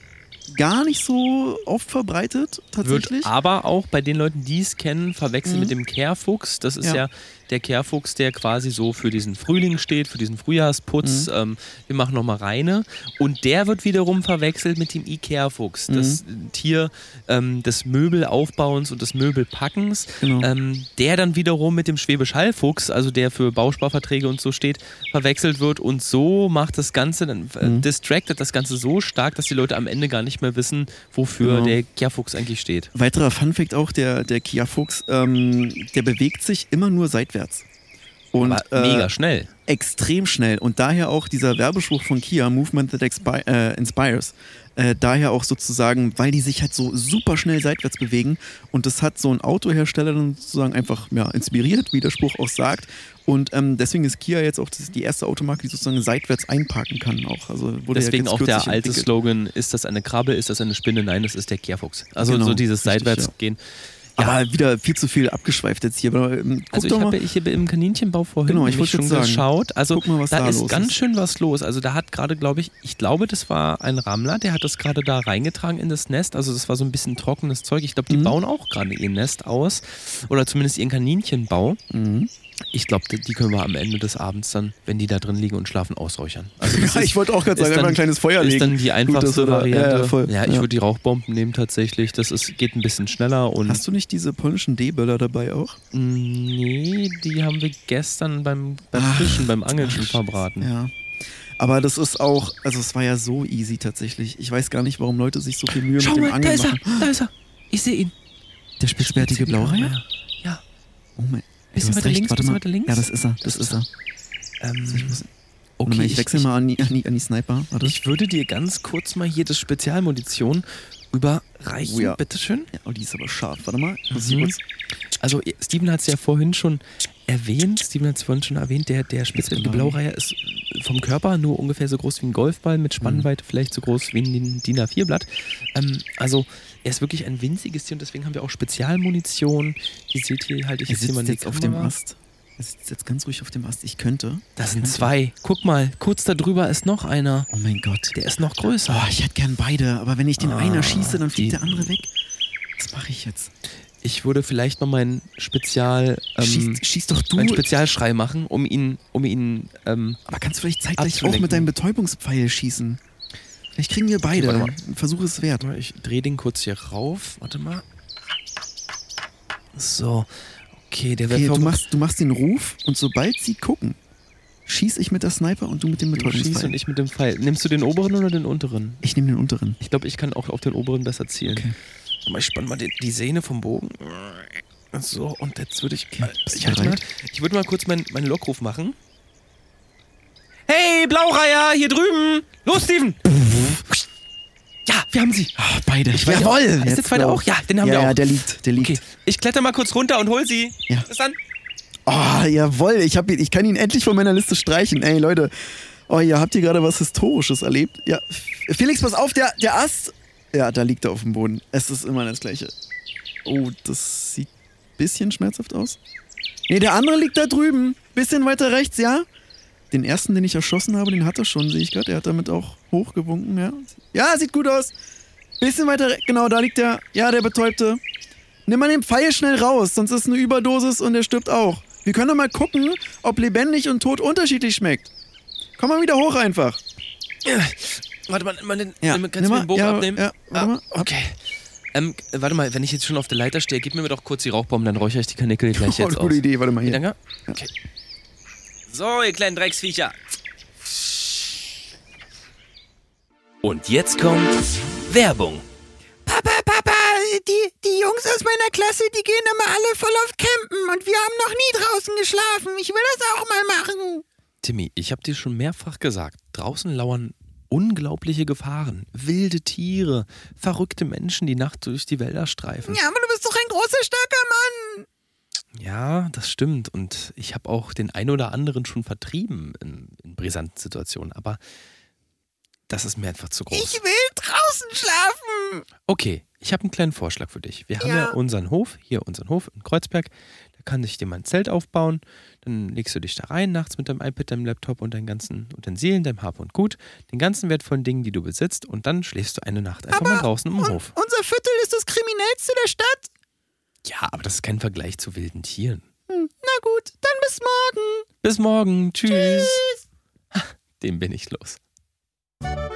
gar nicht so oft verbreitet tatsächlich. Wird aber auch bei den Leuten, die es kennen, verwechselt Mhm. mit dem Kehrfuchs. Das ist ja. Ja. Der Kehrfuchs, der quasi so für diesen Frühling steht, für diesen Frühjahrsputz. Mhm. Ähm, wir machen nochmal reine. Und der wird wiederum verwechselt mit dem Ikea-Fuchs, Mhm. das Tier ähm, des Möbelaufbauens und des Möbelpackens. Genau. Ähm, der dann wiederum mit dem Schwäbisch Hallfuchs, also der für Bausparverträge und so steht, verwechselt wird. Und so macht das Ganze, dann äh, Mhm. distracted das Ganze so stark, dass die Leute am Ende gar nicht mehr wissen, wofür Genau. der Kehrfuchs eigentlich steht. Weiterer Funfact auch, der, der Kia Fuchs, ähm, der bewegt sich immer nur seitwärts. Und Aber mega schnell. extrem schnell. Und daher auch dieser Werbespruch von Kia, Movement that expi äh, inspires. Äh, daher auch sozusagen, weil die sich halt so super schnell seitwärts bewegen. Und das hat so ein Autohersteller dann sozusagen einfach ja, inspiriert, wie der Spruch auch sagt. Und ähm, deswegen ist Kia jetzt auch die erste Automarke, die sozusagen seitwärts einparken kann auch. Also ja Deswegen jetzt auch der alte entwickelt. Slogan, ist das eine Krabbe, ist das eine Spinne? Nein, das ist der Kehrfuchs. Also Genau, so dieses richtig, Seitwärtsgehen. Aber wieder viel zu viel abgeschweift jetzt hier. Aber, ähm, guck Also ich habe habe im Kaninchenbau vorhin Genau, ich nämlich schon sagen, geschaut. Also guck mal, was da, da ist ganz ist. schön was los. Also da hat gerade, glaube ich, ich glaube, das war ein Rammler, der hat das gerade da reingetragen in das Nest. Also das war so ein bisschen trockenes Zeug. Ich glaube, die Mhm. bauen auch gerade ihr Nest aus. Oder zumindest ihren Kaninchenbau. Mhm. Ich glaube, die können wir am Ende des Abends dann, wenn die da drin liegen und schlafen, ausräuchern. Also Ja, ist- ich wollte auch gerade ist sagen, dann- ein kleines Feuer ist legen. dann die einfachste da- Variante. Ja, ja, voll. ich Ja. würde die Rauchbomben nehmen tatsächlich. Das ist, geht ein bisschen schneller und Hast du nicht diese polnischen D-Böller dabei auch? nee, die haben wir gestern beim, beim Ach, Fischen, beim Angeln schon verbraten. Ja. Aber das ist auch, also es war ja so easy tatsächlich. Ich weiß gar nicht, warum Leute sich so viel Mühe Schau mit dem mal, da Angeln ist er, machen. da ist er. Ich sehe ihn. Der spitzbärtige Blaureiher? Ja. Oh mein. Bisschen weiter recht, links, warte bisschen mal. weiter links. Ja, das ist er, das ist er. Ähm, Ich, muss, okay, okay, ich wechsle ich, mal an die, an, die, an die Sniper. Warte. Ich würde dir ganz kurz mal hier das Spezialmunition überreichen. Oh ja. Bitteschön. ja, oh, die ist aber scharf. Warte mal. Mhm. Also Steven hat es ja vorhin schon erwähnt, Steven hat es vorhin schon erwähnt, der, der spitzbärtige Genau. Blaureiher ist vom Körper nur ungefähr so groß wie ein Golfball, mit Spannweite vielleicht so groß wie ein DIN A4-Blatt. Ähm, also er ist wirklich ein winziges Tier und deswegen haben wir auch Spezialmunition. Die seht ihr, halte ich jetzt hier mal jetzt auf dem. Ast. Er sitzt jetzt ganz ruhig auf dem Ast. Ich könnte. Das sind könnte. zwei. Guck mal, kurz darüber ist noch einer. Oh mein Gott. Der ist noch größer. Oh, ich hätte gern beide, aber wenn ich den Ah, einer schieße, dann fliegt der andere weg. Was mache ich jetzt? Ich würde vielleicht noch meinen Spezial, ähm, schieß, schieß doch du. einen Spezialschrei machen, um ihn, um ihn, ähm, Aber kannst du vielleicht zeitgleich auch mit deinem Betäubungspfeil schießen? Vielleicht kriegen wir beide. warte Ein Versuch ist wert. Ich drehe den kurz hier rauf. Warte mal. So. Okay, der Okay, wird du, machst, du machst den Ruf und sobald sie gucken, schieß ich mit der Sniper und du mit dem Betäubungspfeil. und ich mit dem Pfeil. Nimmst du den oberen oder den unteren? Ich nehme den unteren. Ich glaube, ich kann auch auf den oberen besser zielen. Okay. Ich spann mal den, die Sehne vom Bogen. So, und jetzt würde ich. Bist ich, du halte mal, ich würde mal kurz meinen meinen Lockruf machen. Hey, Blaureiher, hier drüben! Los, Steven! Ja, wir haben sie. Ah, beide. Ich weiß Jawohl! Ist der Jetzt zweite go. auch? Ja, den haben ja, wir auch. Ja, der liegt. Der liegt. Okay, ich kletter mal kurz runter und hol sie. Ja. Bis dann. Oh, jawohl. Ich, hab, ich kann ihn endlich von meiner Liste streichen. Ey, Leute. Oh, ja, habt ihr gerade was Historisches erlebt? Ja. Felix, pass auf, der, der Ast. Ja, da liegt er auf dem Boden. Es ist immer das Gleiche. Oh, das sieht ein bisschen schmerzhaft aus. Nee, der andere liegt da drüben. Bisschen weiter rechts, ja? den ersten, den ich erschossen habe, den hat er schon, sehe ich gerade. Der hat damit auch hochgewunken, ja. Ja, sieht gut aus. Bisschen weiter, re- genau, da liegt der, ja, der Betäubte. Nimm mal den Pfeil schnell raus, sonst ist eine Überdosis und der stirbt auch. Wir können doch mal gucken, ob lebendig und tot unterschiedlich schmeckt. Komm mal wieder hoch einfach. Warte mal, den, Ja, kannst du mal, mir den Bogen ja, abnehmen? ja, warte ah, mal. okay. Ähm, äh, warte mal, wenn ich jetzt schon auf der Leiter stehe, gib mir doch kurz die Rauchbomben, dann räuchere ich die Kanickel gleich Oh, jetzt gute aus. Idee, warte mal hier. Danke. Okay. So, ihr kleinen Drecksviecher. Und jetzt kommt Werbung. Papa, Papa, die, die Jungs aus meiner Klasse, die gehen immer alle voll auf Campen und wir haben noch nie draußen geschlafen. Ich will das auch mal machen. Timmy, ich habe dir schon mehrfach gesagt, draußen lauern unglaubliche Gefahren. Wilde Tiere, verrückte Menschen, die nachts durch die Wälder streifen. Ja, aber du bist doch ein großer, starker Mann. Ja, das stimmt. Und ich habe auch den ein oder anderen schon vertrieben in, in brisanten Situationen. Aber das ist mir einfach zu groß. Ich will draußen schlafen. Okay, ich habe einen kleinen Vorschlag für dich. Wir haben ja Ja. unseren Hof, hier unseren Hof in Kreuzberg. Kann sich dir mal ein Zelt aufbauen. Dann legst du dich da rein nachts mit deinem iPad, deinem Laptop und deinen ganzen Utensilien, deinem Hab und Gut, den ganzen wertvollen Dingen, die du besitzt. Und dann schläfst du eine Nacht einfach mal draußen im Und Hof. unser Viertel ist das kriminellste der Stadt. Ja, aber das ist kein Vergleich zu wilden Tieren. Hm, na gut, dann bis morgen. Bis morgen. Tschüss. Dem bin ich los.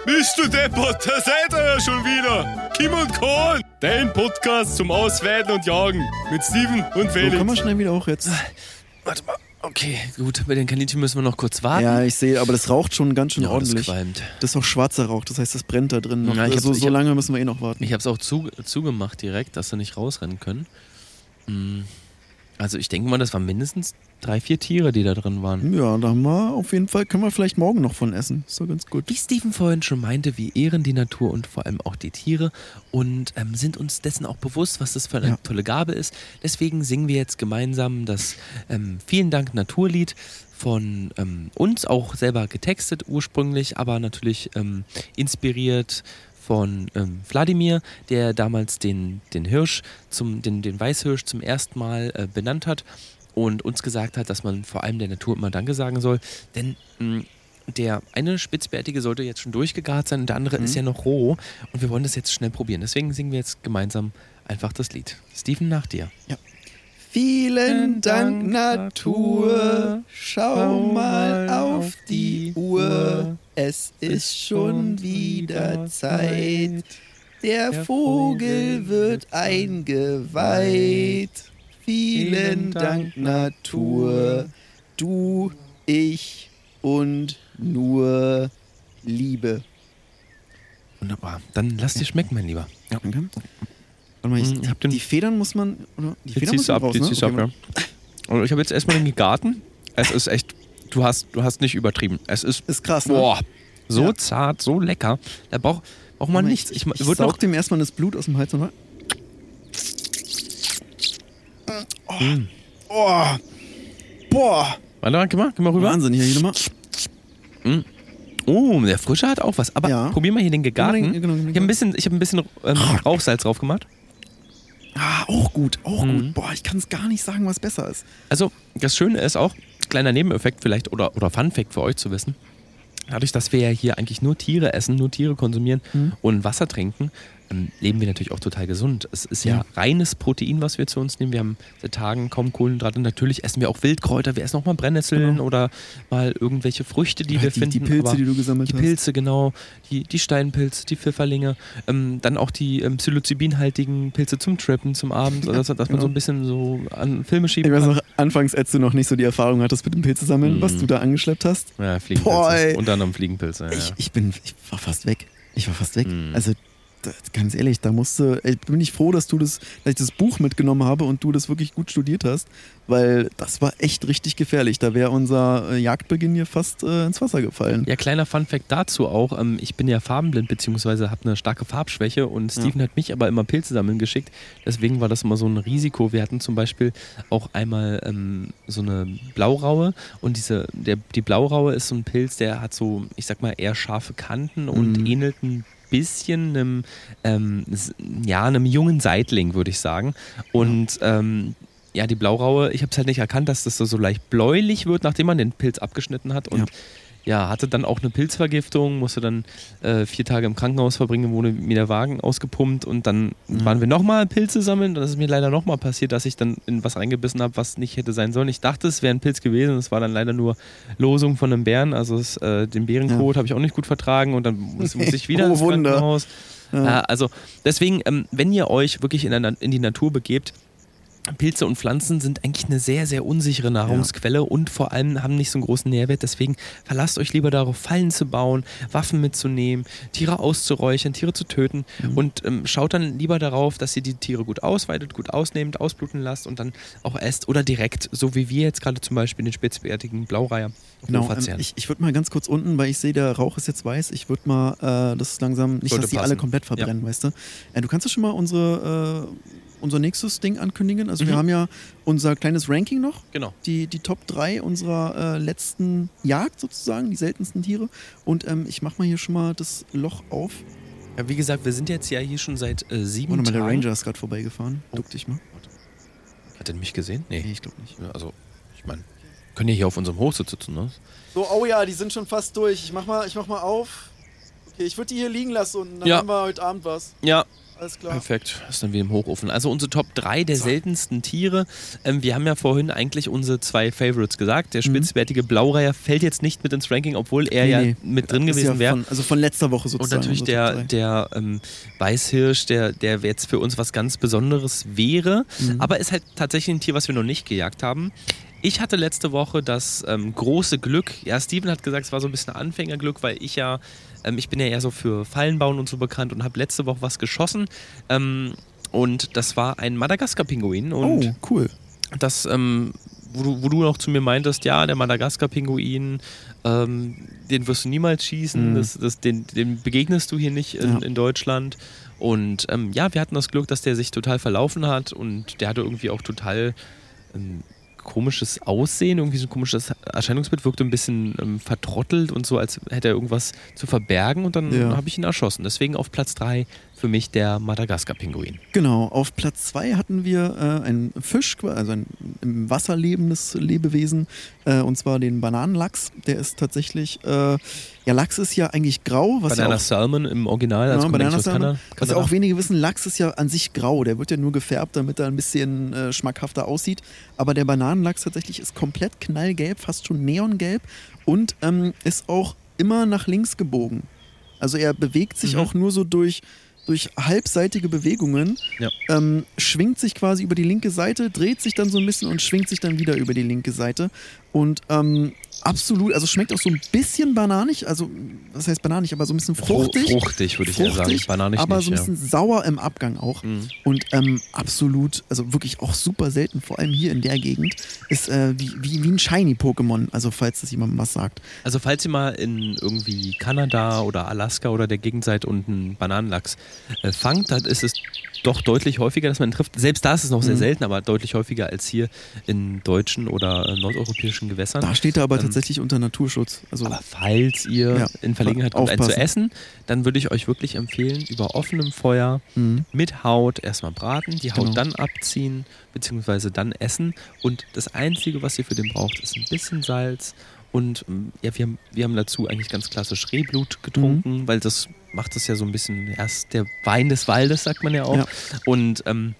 Bist du deppert, da seid ihr ja schon wieder. Kim und Korn, dein Podcast zum Ausweiden und Jagen mit Steven und So, komm Felix. mal schnell wieder hoch jetzt. Warte mal. Okay, gut. Bei den Kaninchen müssen wir noch kurz warten. Ja, ich sehe, aber das raucht schon ganz schön Ja, das ordentlich. qualmt. Das ist auch schwarzer Rauch, das heißt, das brennt da drin noch. Ja, ich hab- so, so lange müssen wir eh noch warten. Ich habe es auch zu, zugemacht direkt, dass sie nicht rausrennen können. Mm, Also ich denke mal, das waren mindestens drei, vier Tiere, die da drin waren. Ja, da haben wir auf jeden Fall, können wir vielleicht morgen noch von essen. Ist doch ganz gut. Wie Steven vorhin schon meinte, wir ehren die Natur und vor allem auch die Tiere und ähm, sind uns dessen auch bewusst, was das für eine Ja. tolle Gabe ist. Deswegen singen wir jetzt gemeinsam das ähm, Vielen Dank Naturlied von ähm, uns, auch selber getextet ursprünglich, aber natürlich ähm, inspiriert von ähm, Wladimir, der damals den, den Hirsch, zum, den, den Weißhirsch zum ersten Mal äh, benannt hat und uns gesagt hat, dass man vor allem der Natur immer Danke sagen soll. Denn mh, der eine Spitzbärtige sollte jetzt schon durchgegart sein und der andere ist ja noch roh und wir wollen das jetzt schnell probieren. Deswegen singen wir jetzt gemeinsam einfach das Lied. Steven, nach dir. Vielen Dank, Dank, Natur. Natur. Schau Schau mal auf auf die Uhr. Uhr. Es ist schon wieder Zeit. Der Vogel wird eingeweiht. Vielen Dank, Dank, Natur. Du, ich und nur Liebe. Wunderbar. Dann lass dir schmecken, mein Lieber. Ja. Danke. Warte mal, ich, Mm, ich hab den- die Federn muss man. Oder? Die Federn ziehst du müssen ab, raus, die ne? ziehst du ab, Okay, ja. Und ich habe jetzt erstmal den gegarten. Es ist echt, du hast, du hast nicht übertrieben. Es ist, Ist krass, ne? boah, so Ja. zart, so lecker. Da braucht, braucht man nichts. Ich, Ich, ich, saug noch, dem erstmal das Blut aus dem Hals nochmal. Oh. oh. Boah. warte mal, geh mal, geh mal rüber. Wahnsinn, hier, hier nochmal. Oh, der Frische hat auch was. Aber Ja. probier mal hier den gegarten. Genau, genau, genau. Ich habe ein bisschen, ich hab ein bisschen ähm, Rauchsalz drauf gemacht. Ah, auch gut, auch Mhm. gut. Boah, ich kann es gar nicht sagen, was besser ist. Also, das Schöne ist auch, kleiner Nebeneffekt vielleicht oder, oder Fun-Fact für euch zu wissen. Dadurch, dass wir ja hier eigentlich nur Tiere essen, nur Tiere konsumieren Mhm. und Wasser trinken, ähm, leben wir natürlich auch total gesund. Es ist ja, Ja. reines Protein, was wir zu uns nehmen. Wir haben seit Tagen kaum Kohlenhydrate. Natürlich essen wir auch Wildkräuter. Wir essen auch mal Brennnesseln Genau. oder mal irgendwelche Früchte, die Ja, wir die- finden. die Pilze, aber die du gesammelt Die hast. Pilze, genau. Die, die Steinpilze, die Pfifferlinge. Ähm, dann auch die ähm, psilocybinhaltigen Pilze zum Trippen, zum Abend. Ja, dass, dass man genau. so ein bisschen so an Filme schieben Ich weiß noch, anfangs, als du noch nicht so die Erfahrung hattest mit dem Pilze sammeln, Mhm. was du da angeschleppt hast. Ja, Fliegenpilze. Boah. Unter anderem Fliegenpilze. Ja. Ich, ich bin, ich war fast weg. Ich war fast weg. Mhm. Also, ganz ehrlich, da musste, ey, bin ich froh, dass du das, dass ich das Buch mitgenommen habe und du das wirklich gut studiert hast, weil das war echt richtig gefährlich. Da wäre unser äh, Jagdbeginn hier fast äh, ins Wasser gefallen. Ja, kleiner Funfact dazu auch. Ähm, ich bin ja farbenblind, beziehungsweise habe eine starke Farbschwäche und Steven hat mich aber immer Pilze sammeln geschickt. Deswegen war das immer so ein Risiko. Wir hatten zum Beispiel auch einmal ähm, so eine Blauraue und diese, der, die Blauraue ist so ein Pilz, der hat so, ich sag mal, eher scharfe Kanten und Mhm. ähnelt ein bisschen einem, ähm, ja, einem jungen Seitling, würde ich sagen. Und ähm, ja, die Blauraue, ich habe es halt nicht erkannt, dass das so, so leicht bläulich wird, nachdem man den Pilz abgeschnitten hat. Und ja, hatte dann auch eine Pilzvergiftung, musste dann äh, vier Tage im Krankenhaus verbringen, wurde mir der Wagen ausgepumpt und dann Ja. waren wir nochmal Pilze sammeln. Und das ist mir leider nochmal passiert, dass ich dann in was reingebissen habe, was nicht hätte sein sollen. Ich dachte, es wäre ein Pilz gewesen, es war dann leider nur Losung von einem Bären, also es, äh, den Bärenkot habe ich auch nicht gut vertragen und dann muss, muss ich wieder Oh, ins. Krankenhaus. Ja. Also deswegen, ähm, wenn ihr euch wirklich in, der, in die Natur begebt, Pilze und Pflanzen sind eigentlich eine sehr, sehr unsichere Nahrungsquelle und vor allem haben nicht so einen großen Nährwert. Deswegen verlasst euch lieber darauf, Fallen zu bauen, Waffen mitzunehmen, Tiere auszuräuchern, Tiere zu töten und ähm, schaut dann lieber darauf, dass ihr die Tiere gut ausweitet, gut ausnehmt, ausbluten lasst und dann auch esst oder direkt, so wie wir jetzt gerade zum Beispiel den spitzbärtigen Blaureiher Genau, ähm, verzehren. ich, ich würde mal ganz kurz unten, weil ich sehe, der Rauch ist jetzt weiß, ich würde mal äh, das langsam, nicht, Sollte dass die alle komplett verbrennen, weißt du. Äh, du kannst ja schon mal unsere, äh, unser nächstes Ding ankündigen. Also wir Mhm. haben ja unser kleines Ranking noch, genau. die, die Top 3 unserer äh, letzten Jagd sozusagen, die seltensten Tiere. Und ähm, ich mache mal hier schon mal das Loch auf. Ja, wie gesagt, wir sind jetzt ja hier schon seit äh, sieben Warte mal, der Tagen. Ranger ist gerade vorbeigefahren. Duck dich mal. Hat er mich gesehen? Nee. Nee, ich glaube nicht. Ja, Also, ich meine, können ja hier auf unserem Hochsitz sitzen, ne? So, oh ja, die sind schon fast durch. Ich mach mal, ich mach mal auf. Okay, ich würde die hier liegen lassen und dann Ja. haben wir heute Abend was. Ja, Alles klar. Perfekt, ist dann wie im Hochofen. Also unsere Top 3 der seltensten Tiere. Ähm, wir haben ja vorhin eigentlich unsere zwei Favorites gesagt. Der spitzbärtige Blaureiher fällt jetzt nicht mit ins Ranking, obwohl er Nee, ja nee. mit drin Ist gewesen ja wäre. Also von letzter Woche Und sozusagen. natürlich unsere der, der ähm, Weißhirsch, der, der jetzt für uns was ganz Besonderes wäre. Mhm. Aber ist halt tatsächlich ein Tier, was wir noch nicht gejagt haben. Ich hatte letzte Woche das ähm, große Glück, ja, Steven hat gesagt, es war so ein bisschen Anfängerglück, weil ich ja, ähm, ich bin ja eher so für Fallen bauen und so bekannt und habe letzte Woche was geschossen. Ähm, und das war ein Madagaskar-Pinguin. Und Oh, cool. das, ähm, wo, du, wo du noch zu mir meintest, ja, der Madagaskar-Pinguin, ähm, den wirst du niemals schießen, Mhm. das, das, den, den begegnest du hier nicht in, Ja. in Deutschland. Und ähm, ja, wir hatten das Glück, dass der sich total verlaufen hat und der hatte irgendwie auch total ähm, komisches Aussehen, irgendwie so ein komisches Erscheinungsbild, wirkte ein bisschen ähm, vertrottelt und so, als hätte er irgendwas zu verbergen und dann Ja. habe ich ihn erschossen. Deswegen auf Platz 3 für mich der Madagaskar-Pinguin. Genau, auf Platz zwei hatten wir äh, einen Fisch, also ein im Wasser lebendes Lebewesen, äh, und zwar den Bananenlachs. Der ist tatsächlich, äh, ja, Lachs ist ja eigentlich grau, was Banana ja auch, Salmon im Original, also kommt eigentlich Banana Salmon. Kanada. was ja auch wenige wissen, Lachs ist ja an sich grau. Der wird ja nur gefärbt, damit er ein bisschen äh, schmackhafter aussieht. Aber der Bananenlachs tatsächlich ist komplett knallgelb, fast schon neongelb und ähm, ist auch immer nach links gebogen. Also er bewegt sich Mhm. auch nur so durch, durch halbseitige Bewegungen, Ja. ähm, schwingt sich quasi über die linke Seite, dreht sich dann so ein bisschen und schwingt sich dann wieder über die linke Seite. Und ähm, absolut, also schmeckt auch so ein bisschen bananig, also was heißt bananig, aber so ein bisschen fruchtig. Fruchtig, würde ich eher sagen. Fruchtig, Bananig aber nicht, so ein ja. bisschen sauer im Abgang auch. Mhm. Und ähm, absolut, also wirklich auch super selten, vor allem hier in der Gegend, ist äh, wie, wie, wie ein Shiny-Pokémon, also falls das jemandem was sagt. Also falls ihr mal in irgendwie Kanada oder Alaska oder der Gegend seid und einen Bananenlachs äh, fangt, dann ist es doch deutlich häufiger, dass man ihn trifft. Selbst da ist es noch sehr Mhm. selten, aber deutlich häufiger als hier in deutschen oder äh, nordeuropäischen Gewässern. Da steht er aber Ähm, tatsächlich unter Naturschutz. Also Aber falls ihr Ja, in Verlegenheit kommt, einen zu essen, dann würde ich euch wirklich empfehlen, über offenem Feuer mhm. mit Haut erstmal braten, die Haut Genau. dann abziehen, beziehungsweise dann essen. Und das Einzige, was ihr für den braucht, ist ein bisschen Salz. Und ähm, ja, wir haben, wir haben dazu eigentlich ganz klassisch Rehblut getrunken, Mhm. weil das macht es ja so ein bisschen erst der Wein des Waldes, sagt man ja auch. Ja. Und ähm,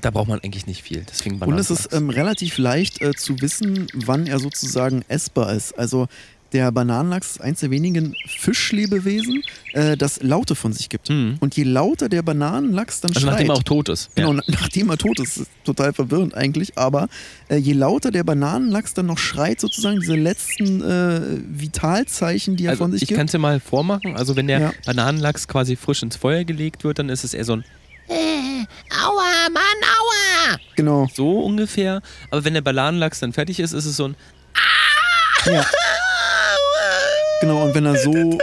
da braucht man eigentlich nicht viel. Deswegen Und es ist ähm, relativ leicht äh, zu wissen, wann er sozusagen essbar ist. Also der Bananenlachs ist eins der wenigen Fischlebewesen, äh, das Laute von sich gibt. Mhm. Und je lauter der Bananenlachs dann Also schreit, nachdem er auch tot ist. Genau, Ja. na- nachdem er tot ist, ist total verwirrend eigentlich, aber äh, je lauter der Bananenlachs dann noch schreit, sozusagen diese letzten äh, Vitalzeichen, die er Also von sich ich gibt. kann es dir mal vormachen. Also wenn der Ja. Bananenlachs quasi frisch ins Feuer gelegt wird, dann ist es eher so ein Aua, Mann, aua! Genau. so ungefähr. Aber wenn der Bananenlachs dann fertig ist, ist es so ein Ja. Genau, und wenn er so, Töte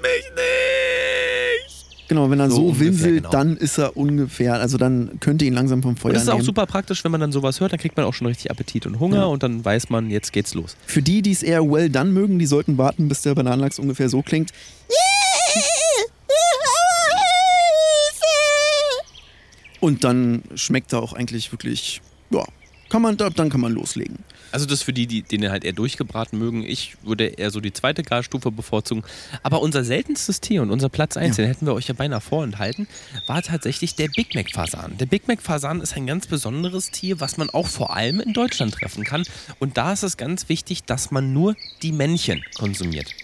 mich nicht! genau, wenn er So so, winselt, genau. dann ist er ungefähr, also dann könnte ihn langsam vom Feuer Und das ist auch nehmen. super praktisch, wenn man dann sowas hört, dann kriegt man auch schon richtig Appetit und Hunger Ja. und dann weiß man, jetzt geht's los. Für die, die es eher well done mögen, die sollten warten, bis der Bananenlachs ungefähr so klingt. Und dann schmeckt er auch eigentlich wirklich, ja, kann man, da- dann kann man loslegen. Also das für die, die den halt eher durchgebraten mögen. Ich würde eher so die zweite Garstufe bevorzugen. Aber unser seltenstes Tier und unser Platz 1, Ja. den hätten wir euch ja beinahe vorenthalten, war tatsächlich der Big Mac Fasan. Der Big Mac Fasan ist ein ganz besonderes Tier, was man auch vor allem in Deutschland treffen kann. Und da ist es ganz wichtig, dass man nur die Männchen konsumiert.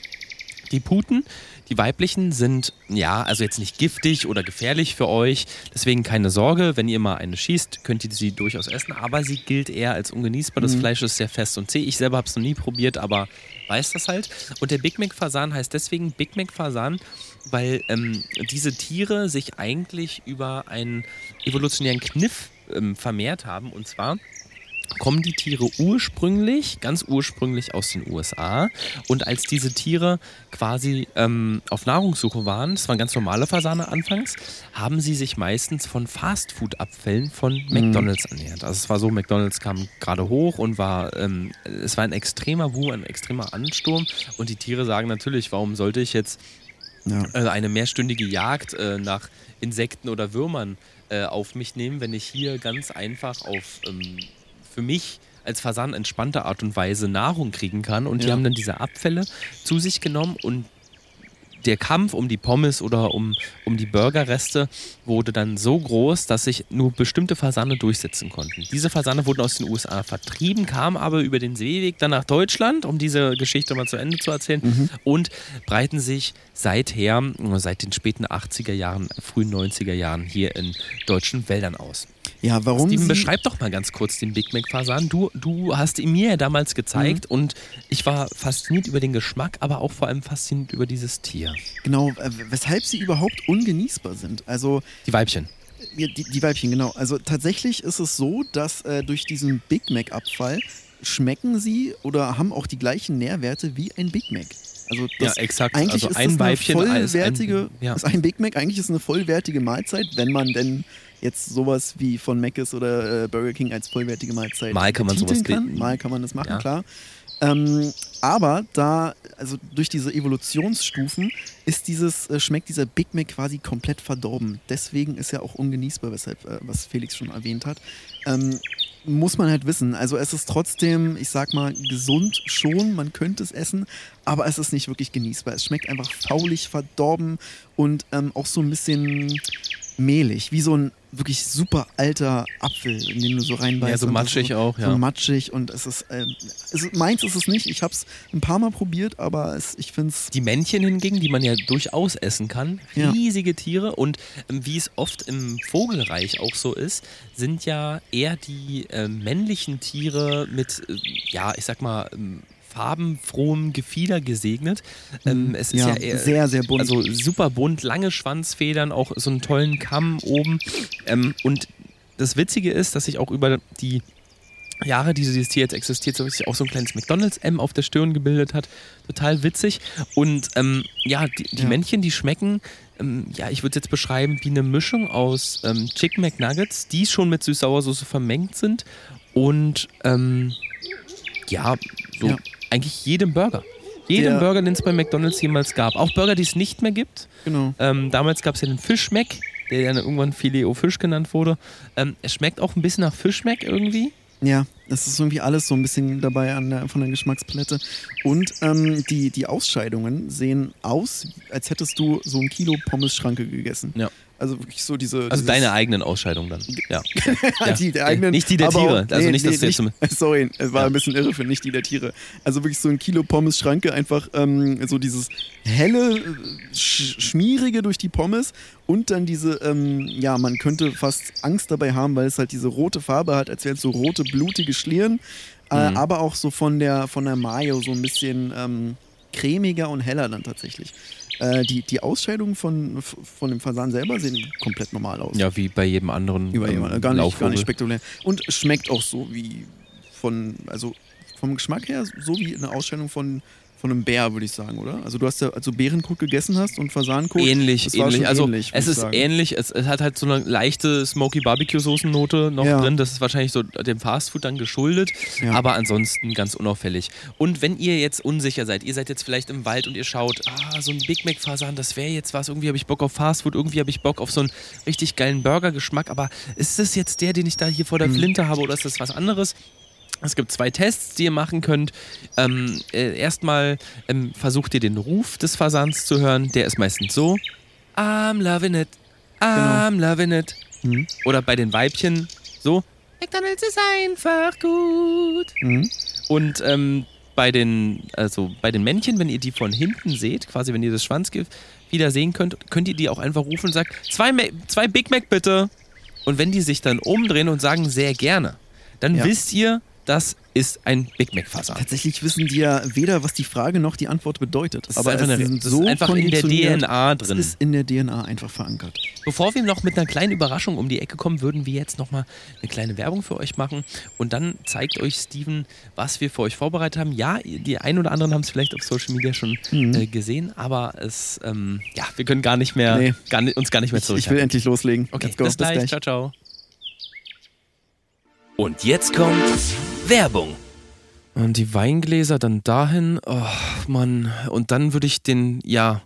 Die Puten, die weiblichen, sind ja, also jetzt nicht giftig oder gefährlich für euch. Deswegen keine Sorge, wenn ihr mal eine schießt, könnt ihr sie durchaus essen. Aber sie gilt eher als ungenießbar. Das Fleisch ist sehr fest und zäh. Ich selber habe es noch nie probiert, aber weiß das halt. Und der Big Mac Fasan heißt deswegen Big Mac Fasan, weil ähm, diese Tiere sich eigentlich über einen evolutionären Kniff ähm, vermehrt haben. Und zwar kommen die Tiere ursprünglich, ganz ursprünglich aus den USA. Und als diese Tiere quasi ähm, auf Nahrungssuche waren, das waren ganz normale Fasane anfangs, haben sie sich meistens von Fastfood-Abfällen von McDonalds ernährt. Also es war so, McDonalds kam gerade hoch und war, ähm, es war ein extremer Wu, ein extremer Ansturm. Und die Tiere sagen natürlich, warum sollte ich jetzt Ja. äh, eine mehrstündige Jagd äh, nach Insekten oder Würmern äh, auf mich nehmen, wenn ich hier ganz einfach auf ähm, für mich als Fasan entspannte Art und Weise Nahrung kriegen kann. Und die Ja. haben dann diese Abfälle zu sich genommen und der Kampf um die Pommes oder um, um die Burgerreste wurde dann so groß, dass sich nur bestimmte Fasane durchsetzen konnten. Diese Fasane wurden aus den USA vertrieben, kamen aber über den Seeweg dann nach Deutschland, um diese Geschichte mal zu Ende zu erzählen, und breiten sich seither, seit den späten 80er Jahren, frühen 90er Jahren hier in deutschen Wäldern aus. Ja, warum Steven, beschreib doch mal ganz kurz den Big Mac Fasan. Du, du hast ihn mir ja damals gezeigt Mhm. und ich war fasziniert über den Geschmack, aber auch vor allem fasziniert über dieses Tier. genau, äh, weshalb sie überhaupt ungenießbar sind. Also Die Weibchen. Die, die Weibchen, genau. Also tatsächlich ist es so, dass äh, durch diesen Big Mac-Abfall schmecken sie oder haben auch die gleichen Nährwerte wie ein Big Mac. Also das, ja, exakt. eigentlich also ist ein Weibchen eine vollwertige, ein, ja. ist ein Big Mac eigentlich ist eine vollwertige Mahlzeit, wenn man denn jetzt sowas wie von Mc's oder äh, Burger King als vollwertige Mahlzeit Mal kann man sowas kann. Mal kann man das machen, Ja. klar. Ähm, aber da, also durch diese Evolutionsstufen, ist dieses, äh, schmeckt dieser Big Mac quasi komplett verdorben. Deswegen ist er auch ungenießbar, weshalb, äh, was Felix schon erwähnt hat. Ähm, muss man halt wissen. Also es ist trotzdem, ich sag mal, gesund schon, man könnte es essen, aber es ist nicht wirklich genießbar. Es schmeckt einfach faulig, verdorben und ähm, auch so ein bisschen mehlig, wie so ein wirklich super alter Apfel, in den du so reinbeißt. Ja, so matschig so, auch, So ja. matschig und es ist, ähm, es ist, meins ist es nicht. Ich habe es ein paar Mal probiert, aber es, ich finde es Die Männchen hingegen, die man ja durchaus essen kann, Ja. riesige Tiere und ähm, wie es oft im Vogelreich auch so ist, sind ja eher die äh, männlichen Tiere mit, äh, ja, ich sag mal, ähm, farbenfrohem Gefieder gesegnet. Ähm, es ist ja, ja, eher, sehr, sehr bunt. Also super bunt, lange Schwanzfedern, auch so einen tollen Kamm oben. Ähm, und das Witzige ist, dass sich auch über die Jahre, die dieses Tier jetzt existiert, so sich auch so ein kleines McDonalds-M auf der Stirn gebildet hat. Total witzig. Und ähm, ja, die, die Ja. Männchen, die schmecken, ähm, ja, ich würde es jetzt beschreiben, wie eine Mischung aus ähm, Chicken McNuggets, die schon mit Süß-Sauersoße vermengt sind und ähm, ja, so Ja. Eigentlich jedem Burger. Jedem Der- Burger, den es bei McDonalds jemals gab. Auch Burger, die es nicht mehr gibt. genau. Ähm, damals gab es ja den Fischmeck, der dann irgendwann Filet au Fisch genannt wurde. Ähm, es schmeckt auch ein bisschen nach Fischmeck irgendwie. Ja, das ist irgendwie alles so ein bisschen dabei an der, von der Geschmackspalette. Und ähm, die, die Ausscheidungen sehen aus, als hättest du so ein Kilo Pommes-Schranke gegessen. Ja. Also wirklich so diese. Also deine eigenen Ausscheidungen dann. Ja. Ja, die der eigenen. Nicht die der Tiere. auch- Also nee, nicht, nee, jetzt nicht, Sorry, es war Ja. ein bisschen irre für nicht die der Tiere. Also wirklich so ein Kilo Pommes Schranke, einfach ähm, so dieses helle, äh, sch schmierige durch die Pommes und dann diese, ähm, ja, man könnte fast Angst dabei haben, weil es halt diese rote Farbe hat, als wären es so rote, blutige Schlieren. Äh, Mhm. aber auch so von der, von der Mayo so ein bisschen ähm, cremiger und heller dann tatsächlich. Äh, die, die Ausscheidungen von, von dem Fasan selber sehen komplett normal aus. ja, wie bei jedem anderen Über ähm, jemanden. Gar nicht, gar nicht spektakulär. Und schmeckt auch so wie von, also vom Geschmack her, so wie eine Ausstellung von, von einem Bär, würde ich sagen, oder? Also du hast ja, als du Bärenkot gegessen hast und Fasankot. Ähnlich, ähnlich. Also ähnlich, es ist sagen. ähnlich, es, es hat halt so eine leichte Smoky Barbecue Soßennote noch Ja. drin. Das ist wahrscheinlich so dem Fastfood dann geschuldet, Ja. aber ansonsten ganz unauffällig. Und wenn ihr jetzt unsicher seid, ihr seid jetzt vielleicht im Wald und ihr schaut, ah, so ein Big Mac Fasan, das wäre jetzt was, irgendwie habe ich Bock auf Fastfood, irgendwie habe ich Bock auf so einen richtig geilen Burger-Geschmack, aber ist das jetzt der, den ich da hier vor der Mhm. Flinte habe oder ist das was anderes? Es gibt zwei Tests, die ihr machen könnt. Ähm, äh, erstmal ähm, versucht ihr den Ruf des Fasans zu hören. Der ist meistens so: I'm loving it, I'm loving it. Mhm. Oder bei den Weibchen so: McDonalds ist einfach gut. Mhm. Und ähm, bei den, also bei den Männchen, wenn ihr die von hinten seht, quasi wenn ihr das Schwanzgift wieder sehen könnt, könnt ihr die auch einfach rufen und sagen, zwei, Ma zwei Big Mac bitte. Und wenn die sich dann umdrehen und sagen sehr gerne, dann Ja. wisst ihr, das ist ein Big Mac Fasan. Tatsächlich wissen die ja weder, was die Frage noch die Antwort bedeutet. Das ist aber einfach es eine- das so ist einfach in der DNA drin. Es ist in der DNA einfach verankert. Bevor wir noch mit einer kleinen Überraschung um die Ecke kommen, würden wir jetzt nochmal eine kleine Werbung für euch machen. Und dann zeigt euch Steven, was wir für euch vorbereitet haben. Ja, die ein oder anderen haben es vielleicht auf Social Media schon Mhm. äh, gesehen, aber es, ähm, ja, wir können gar nicht mehr, Nee. gar uns gar nicht mehr Ich, ich will endlich loslegen. Okay, Let's go. bis gleich. Ciao, ciao. Und jetzt kommt Werbung. Und die Weingläser dann dahin. Oh, Mann. Und dann würde ich den, ja,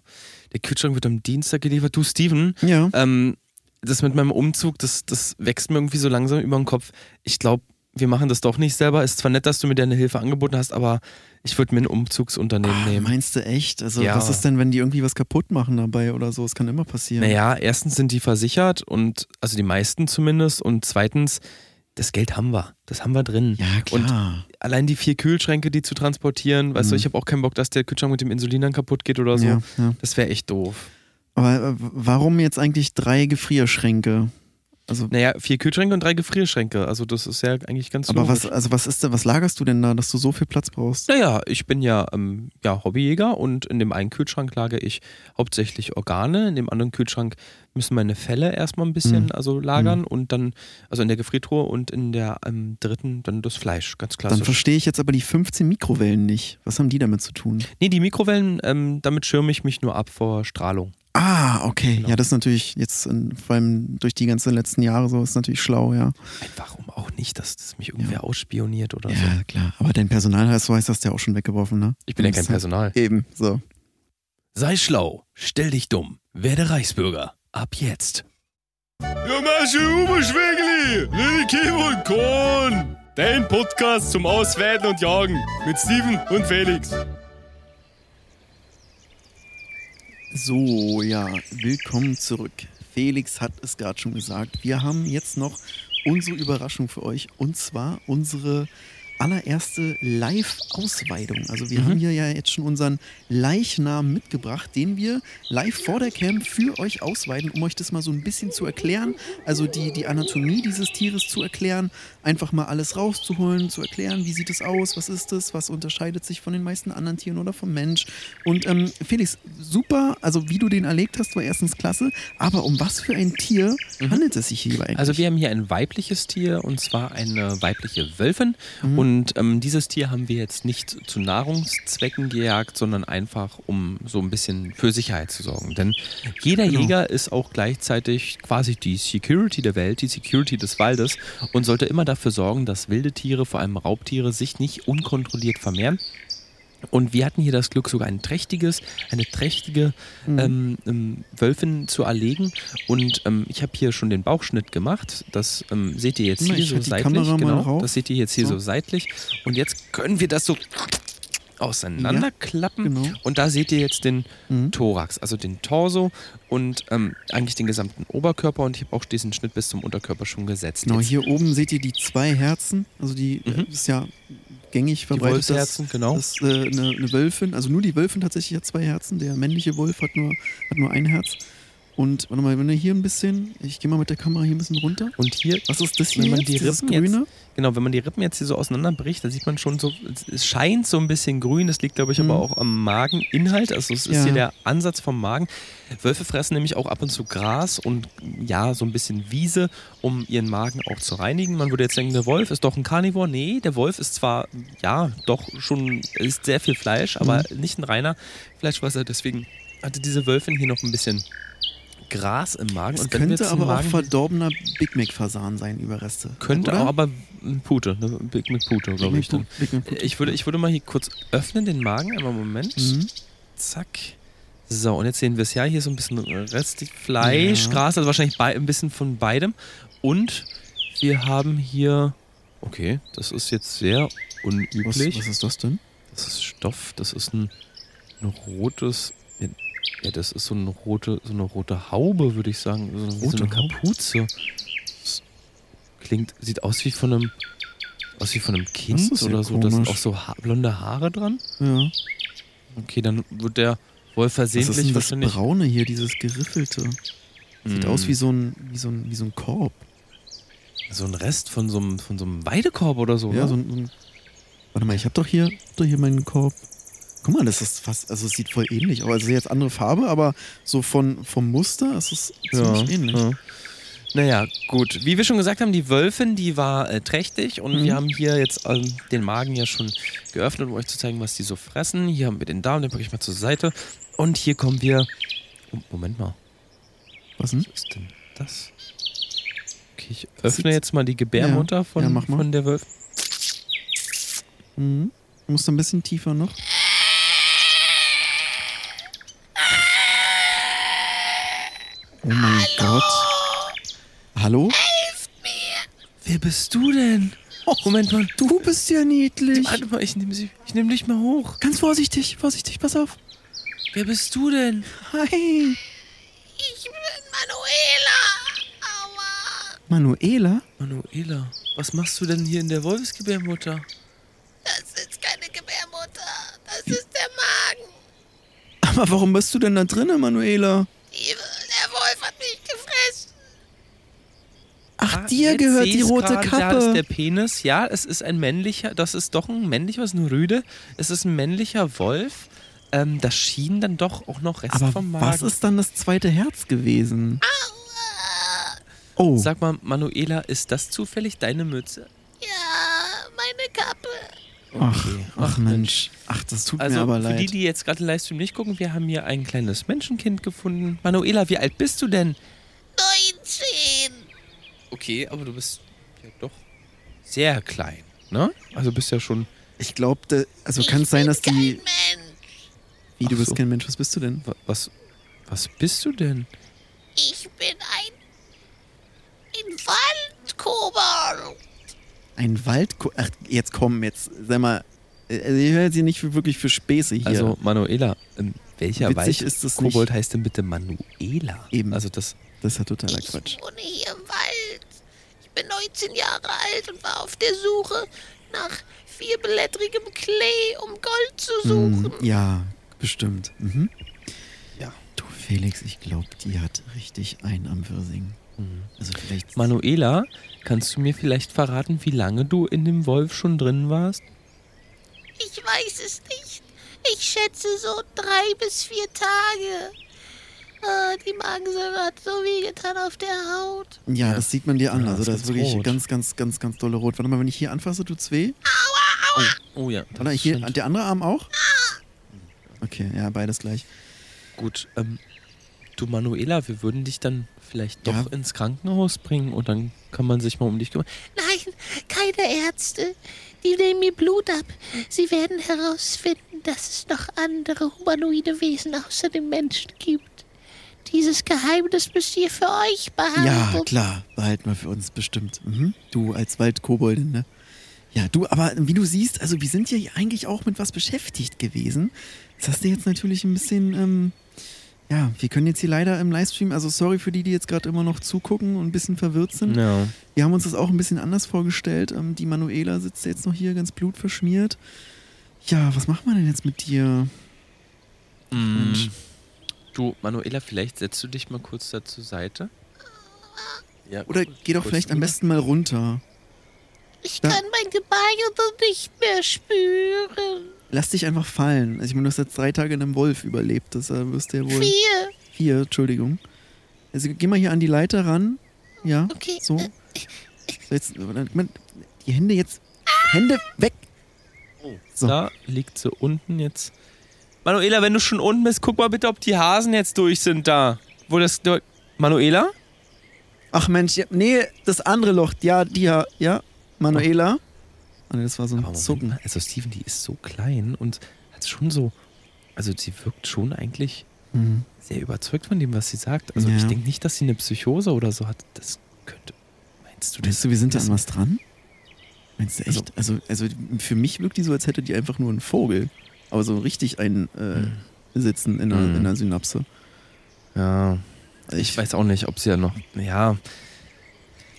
der Kühlschrank wird am Dienstag geliefert. Du, Steven, Ja. ähm, das mit meinem Umzug, das, das wächst mir irgendwie so langsam über den Kopf. Ich glaube, wir machen das doch nicht selber. Ist zwar nett, dass du mir deine Hilfe angeboten hast, aber ich würde mir ein Umzugsunternehmen Ah, nehmen. meinst du echt? Also Ja. was ist denn, wenn die irgendwie was kaputt machen dabei oder so? Es kann immer passieren. Naja, erstens sind die versichert und, also die meisten zumindest, und zweitens, das Geld haben wir. Das haben wir drin. Ja, klar. Allein die vier Kühlschränke, die zu transportieren, weißt du, Mhm. ich habe auch keinen Bock, dass der Kühlschrank mit dem Insulin dann kaputt geht oder so. ja, ja. Das wäre echt doof. Aber äh, warum jetzt eigentlich drei Gefrierschränke? Also, Naja, vier Kühlschränke und drei Gefrierschränke. Also das ist ja eigentlich ganz aber logisch. was, also was ist denn, was lagerst du denn da, dass du so viel Platz brauchst? Naja, ich bin ja, ähm, ja Hobbyjäger und in dem einen Kühlschrank lagere ich hauptsächlich Organe. In dem anderen Kühlschrank müssen meine Felle erstmal ein bisschen Mhm. also lagern und dann, also in der Gefriertruhe und in der ähm, dritten dann das Fleisch, ganz Dann klassisch. verstehe ich jetzt aber die 15 Mikrowellen nicht. Was haben die damit zu tun? nee, die Mikrowellen, ähm, damit schirme ich mich nur ab vor Strahlung. Ah, okay. Genau. Ja, das ist natürlich jetzt, in, vor allem durch die ganzen letzten Jahre so, ist natürlich schlau, ja. Einfach um auch nicht, dass das mich irgendwer Ja. ausspioniert oder so. Ja, klar. Aber dein Personalausweis hast du ja auch schon weggeworfen, ne? Ich bin ja kein Personal. Eben, so. Sei schlau, stell dich dumm, werde Reichsbürger. Ab jetzt. Ja, Masche Uberschwägeli, Lilly Kim und Korn. Dein Podcast zum Ausweiden und Jagen mit Steven und Felix. So, ja, willkommen zurück. Felix hat es gerade schon gesagt. Wir haben jetzt noch unsere Überraschung für euch und zwar unsere allererste Live-Ausweidung. Also wir Mhm. haben hier ja jetzt schon unseren Leichnam mitgebracht, den wir live vor der Cam für euch ausweiden, um euch das mal so ein bisschen zu erklären. Also die, die Anatomie dieses Tieres zu erklären, einfach mal alles rauszuholen, zu erklären, wie sieht es aus, was ist es, was unterscheidet sich von den meisten anderen Tieren oder vom Mensch. Und ähm, Felix, super, also wie du den erlegt hast, war erstens klasse, aber um was für ein Tier handelt es sich hierbei eigentlich? Also wir haben hier ein weibliches Tier und zwar eine weibliche Wölfin. Mhm. Und ähm, dieses Tier haben wir jetzt nicht zu Nahrungszwecken gejagt, sondern einfach, um so ein bisschen für Sicherheit zu sorgen. Denn jeder Genau. Jäger ist auch gleichzeitig quasi die Security der Welt, die Security des Waldes und sollte immer dafür sorgen, dass wilde Tiere, vor allem Raubtiere, sich nicht unkontrolliert vermehren. Und wir hatten hier das Glück, sogar ein trächtiges, eine trächtige Mhm. ähm, ähm, Wölfin zu erlegen. Und ähm, ich habe hier schon den Bauchschnitt gemacht. Das ähm, seht ihr jetzt hier ich so seitlich. Genau, das seht ihr jetzt hier So. so, seitlich. Und jetzt können wir das so auseinanderklappen. genau. Und da seht ihr jetzt den Mhm. Thorax, also den Torso und ähm, eigentlich den gesamten Oberkörper. Und ich habe auch diesen Schnitt bis zum Unterkörper schon gesetzt. Genau, jetzt. hier oben seht ihr die zwei Herzen, also die Mhm. äh, ist ja gängig die verbreitet. dass- Wolfsherzen, genau. Das ist äh, eine, eine Wölfin, also nur die Wölfin tatsächlich hat zwei Herzen. Der männliche Wolf hat nur, hat nur ein Herz. Und warte mal, wenn wir hier ein bisschen, ich gehe mal mit der Kamera hier ein bisschen runter. Und hier Was ist das hier? Wenn man jetzt? die Rippen jetzt- grüne? genau, wenn man die Rippen jetzt hier so auseinanderbricht, da sieht man schon so, es scheint so ein bisschen grün, das liegt glaube ich Mhm. aber auch am Mageninhalt, also es ist Ja. hier der Ansatz vom Magen. Wölfe fressen nämlich auch ab und zu Gras und ja, so ein bisschen Wiese, um ihren Magen auch zu reinigen. Man würde jetzt denken, der Wolf ist doch ein Karnivor. Nee, der Wolf ist zwar, ja, doch schon, ist sehr viel Fleisch, aber Mhm. nicht ein reiner Fleischfresser, deswegen hatte diese Wölfin hier noch ein bisschen Gras im Magen. Es könnte aber auch Magen verdorbener Big Mac Fasan sein, Überreste. könnte Oder? auch, aber ein Pute, ne? Big Mac Pute, glaube ich. Dann. Big Mac Pute. Ich würde, ich würde mal hier kurz öffnen, den Magen, einmal Moment. Mhm. Zack. So, und jetzt sehen wir es ja, hier so ein bisschen restig Fleisch, Ja. Gras, also wahrscheinlich ein bisschen von beidem. Und wir haben hier, okay, das ist jetzt sehr Was, unüblich. was ist das denn? Das ist Stoff, das ist ein, ein rotes, ja, das ist so eine rote, so eine rote Haube, würde ich sagen. So, so Rote eine Haube? Kapuze. Das klingt, sieht aus wie von einem, aus wie von einem Kind oder so. Da sind auch so ha blonde Haare dran. Ja. Okay, dann wird der Wolf Was ist versehentlich denn das wahrscheinlich. Braune hier, dieses Geriffelte? Sieht Mm. aus wie so ein, wie so ein, wie so ein Korb. so ein Rest von so einem, von so einem Weidekorb oder so. Ja, ne? so ein, so ein Warte mal, ich hab doch hier, hab doch hier meinen Korb. Guck mal, das ist fast, also es sieht voll ähnlich aus. Also jetzt andere Farbe, aber so von, vom Muster ist es ziemlich ähnlich. Ja. Naja, gut. Wie wir schon gesagt haben, die Wölfin, die war äh, trächtig und Mhm. wir haben hier jetzt ähm, den Magen ja schon geöffnet, um euch zu zeigen, was die so fressen. Hier haben wir den Darm, den packe ich mal zur Seite. Und hier kommen wir. Oh, Moment mal, Was was ist denn das? Okay, ich öffne jetzt mal die Gebärmutter Ja, von, ja, von der Wölfin. Mhm. Du musst ein bisschen tiefer noch. Oh mein Gott. Hallo? Wer bist du denn? Moment mal. Du bist ja niedlich. Warte mal, ich nehme ich nehm dich mal hoch. Ganz vorsichtig, vorsichtig, pass auf. Wer bist du denn? Hi. Ich bin Manuela. Aua. Manuela? Manuela, was machst du denn hier in der Wolfsgebärmutter? Das ist keine Gebärmutter. Das ist der Magen. Aber warum bist du denn da drinnen, Manuela? Die, der Wolf hat mich gefressen. Ach, Ah, dir jetzt gehört die rote gerade, Da ist der Kappe. Penis. Ja, es ist ein männlicher, das ist doch ein männlicher, was ein Rüde. Es ist ein männlicher Wolf. Ähm, das schien dann doch auch noch Rest Aber vom Magen. was ist dann das zweite Herz gewesen? Oh, Sag mal, Manuela, ist das zufällig deine Mütze? Ja, meine Kappe. ach, Okay. ach Mensch. Ach, das tut Also mir aber für die, leid. die jetzt gerade den Livestream nicht gucken, wir haben hier ein kleines Menschenkind gefunden. Manuela, wie alt bist du denn? 19. Okay, aber du bist ja doch sehr klein, ne? Also bist ja schon. Ich glaube, also kann es ich sein, dass die. Kein Mensch. Wie, du Ach bist so. kein Mensch, was bist du denn? wa- Was, was bist du denn? Ich bin ein. Ein Waldkobold. Ein Waldko. Ach, jetzt komm, jetzt, sag mal. Also ich höre jetzt hier nicht für, wirklich für Späße hier. Also, Manuela, ähm, welcher Witzig ist das Kobold nicht. heißt denn bitte Manuela? Eben. Also das. das ist ja totaler Ich Quatsch. wohne hier im Wald. Ich bin 19 Jahre alt und war auf der Suche nach vierblättrigem Klee, um Gold zu suchen. Mm, ja, bestimmt. Mhm. Ja. Du, Felix, ich glaube, die hat richtig ein am Wirsing. Mhm. Also vielleicht. Manuela, kannst du mir vielleicht verraten, wie lange du in dem Wolf schon drin warst? Ich weiß es nicht. Ich schätze so drei bis vier Tage. Ah, die Magensäure hat so weh getan auf der Haut. Ja, Ja. das sieht man dir an. Ja, also ist das ist wirklich rot. ganz, ganz, ganz, ganz dolle rot. Warte mal, wenn ich hier anfasse, tut's weh. Oh ja. das Oder hier, der andere Arm auch? Okay, ja, beides gleich. Gut, ähm, du Manuela, wir würden dich dann vielleicht doch Ja. ins Krankenhaus bringen und dann kann man sich mal um dich kümmern. Nein, keine Ärzte. Die nehmen mir Blut ab. Sie werden herausfinden, dass es noch andere humanoide Wesen außer dem Menschen gibt. Dieses Geheimnis müsst ihr für euch behalten. Ja, klar, behalten wir für uns bestimmt. Mhm. Du als Waldkoboldin, ne? Ja, du, aber wie du siehst, also wir sind ja hier eigentlich auch mit was beschäftigt gewesen. Das hast du jetzt natürlich ein bisschen, ähm, ja, wir können jetzt hier leider im Livestream, also sorry für die, die jetzt gerade immer noch zugucken und ein bisschen verwirrt sind. Ja. Wir haben uns das auch ein bisschen anders vorgestellt. Ähm, die Manuela sitzt jetzt noch hier ganz blutverschmiert. Ja, was machen wir denn jetzt mit dir? Mensch. Du, Manuela, vielleicht setzt du dich mal kurz da zur Seite. Ja, Oder geh doch vielleicht am besten mal runter. Ich Da- kann mein Gebeine nicht mehr spüren. Lass dich einfach fallen. Also ich meine, du hast jetzt drei Tage in einem Wolf überlebt. Das äh, wirst du ja wohl. Vier. Vier, Entschuldigung. Also geh mal hier an die Leiter ran. Ja. Okay. So. so jetzt, die Hände jetzt. Hände weg! So. Da liegt sie unten jetzt. Manuela, wenn du schon unten bist, guck mal bitte, ob die Hasen jetzt durch sind da. Wo das. dort- Manuela? Ach Mensch, ja, nee, das andere Loch. Ja, die ja. Ja, Manuela. Ah, nee, das war so ein Zucken. also Steven, die ist so klein und hat schon so. Also sie wirkt schon eigentlich Mhm. sehr überzeugt von dem, was sie sagt. Also Ja. ich denke nicht, dass sie eine Psychose oder so hat. Das könnte. Meinst du das? Meinst du, wir sind da das- an was dran? Meinst du echt? Also, also für mich wirkt die so, als hätte die einfach nur einen Vogel. Aber so richtig einen äh, Mhm. in der, Mhm. in der Synapse. Ja. Ich weiß auch nicht, ob sie ja noch. Ja,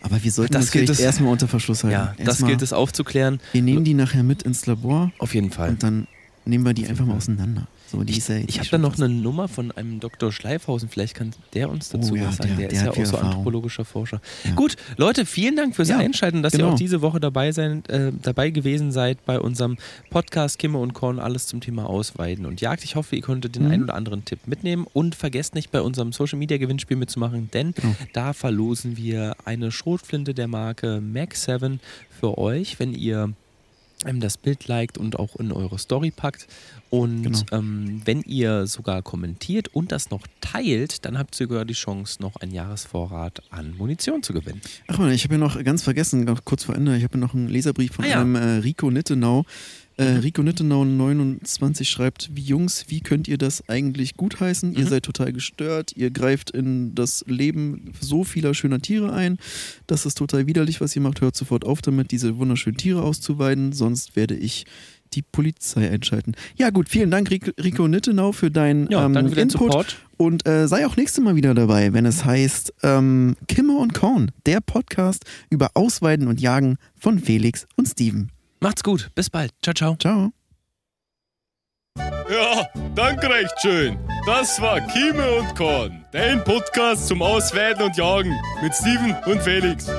Aber wir sollten Das das, gilt es- erstmal unter Verschluss halten. ja das Erstmal- gilt es aufzuklären. Wir nehmen die nachher mit ins Labor Auf jeden Fall. und dann nehmen wir die einfach mal auseinander. So, die Ich, ich habe da noch eine Nummer von einem Dr. Schleifhausen. Vielleicht kann der uns dazu Oh ja, was sagen. der- Der, der ist ja auch so Erfahrung. anthropologischer Forscher. Ja. Gut, Leute, vielen Dank fürs Ja, Einschalten, dass ihr genau. auch diese Woche dabei, sein, äh, dabei gewesen seid bei unserem Podcast Kimme und Korn, alles zum Thema Ausweiden und Jagd. Ich hoffe, ihr konntet den Mhm. einen oder anderen Tipp mitnehmen und vergesst nicht, bei unserem Social Media Gewinnspiel mitzumachen, denn Genau. da verlosen wir eine Schrotflinte der Marke Mac 7 für euch, wenn ihr das Bild liked und auch in eure Story packt. Und Genau. ähm, wenn ihr sogar kommentiert und das noch teilt, dann habt ihr sogar die Chance, noch einen Jahresvorrat an Munition zu gewinnen. Ach man, ich habe ja noch ganz vergessen, noch kurz vor Ende, ich habe ja noch einen Leserbrief von Ah ja. einem äh, Rico Nittenau. Äh, Rico Nittenau 29 schreibt, wie Jungs, wie könnt ihr das eigentlich gutheißen? Ihr Mhm. seid total gestört, ihr greift in das Leben so vieler schöner Tiere ein. Das ist total widerlich, was ihr macht. Hört sofort auf damit, diese wunderschönen Tiere auszuweiden, sonst werde ich die Polizei einschalten. Ja gut, vielen Dank Rico, Nittenau für deinen Ja, ähm, Input. Support. Und äh, sei auch nächstes Mal wieder dabei, wenn es heißt ähm, Kimmer und Korn, der Podcast über Ausweiden und Jagen von Felix und Steven. Macht's gut. Bis bald. Ciao, ciao. Ciao. Ja, danke recht schön. Das war Kieme und Korn, dein Podcast zum Ausweiden und Jagen mit Steven und Felix.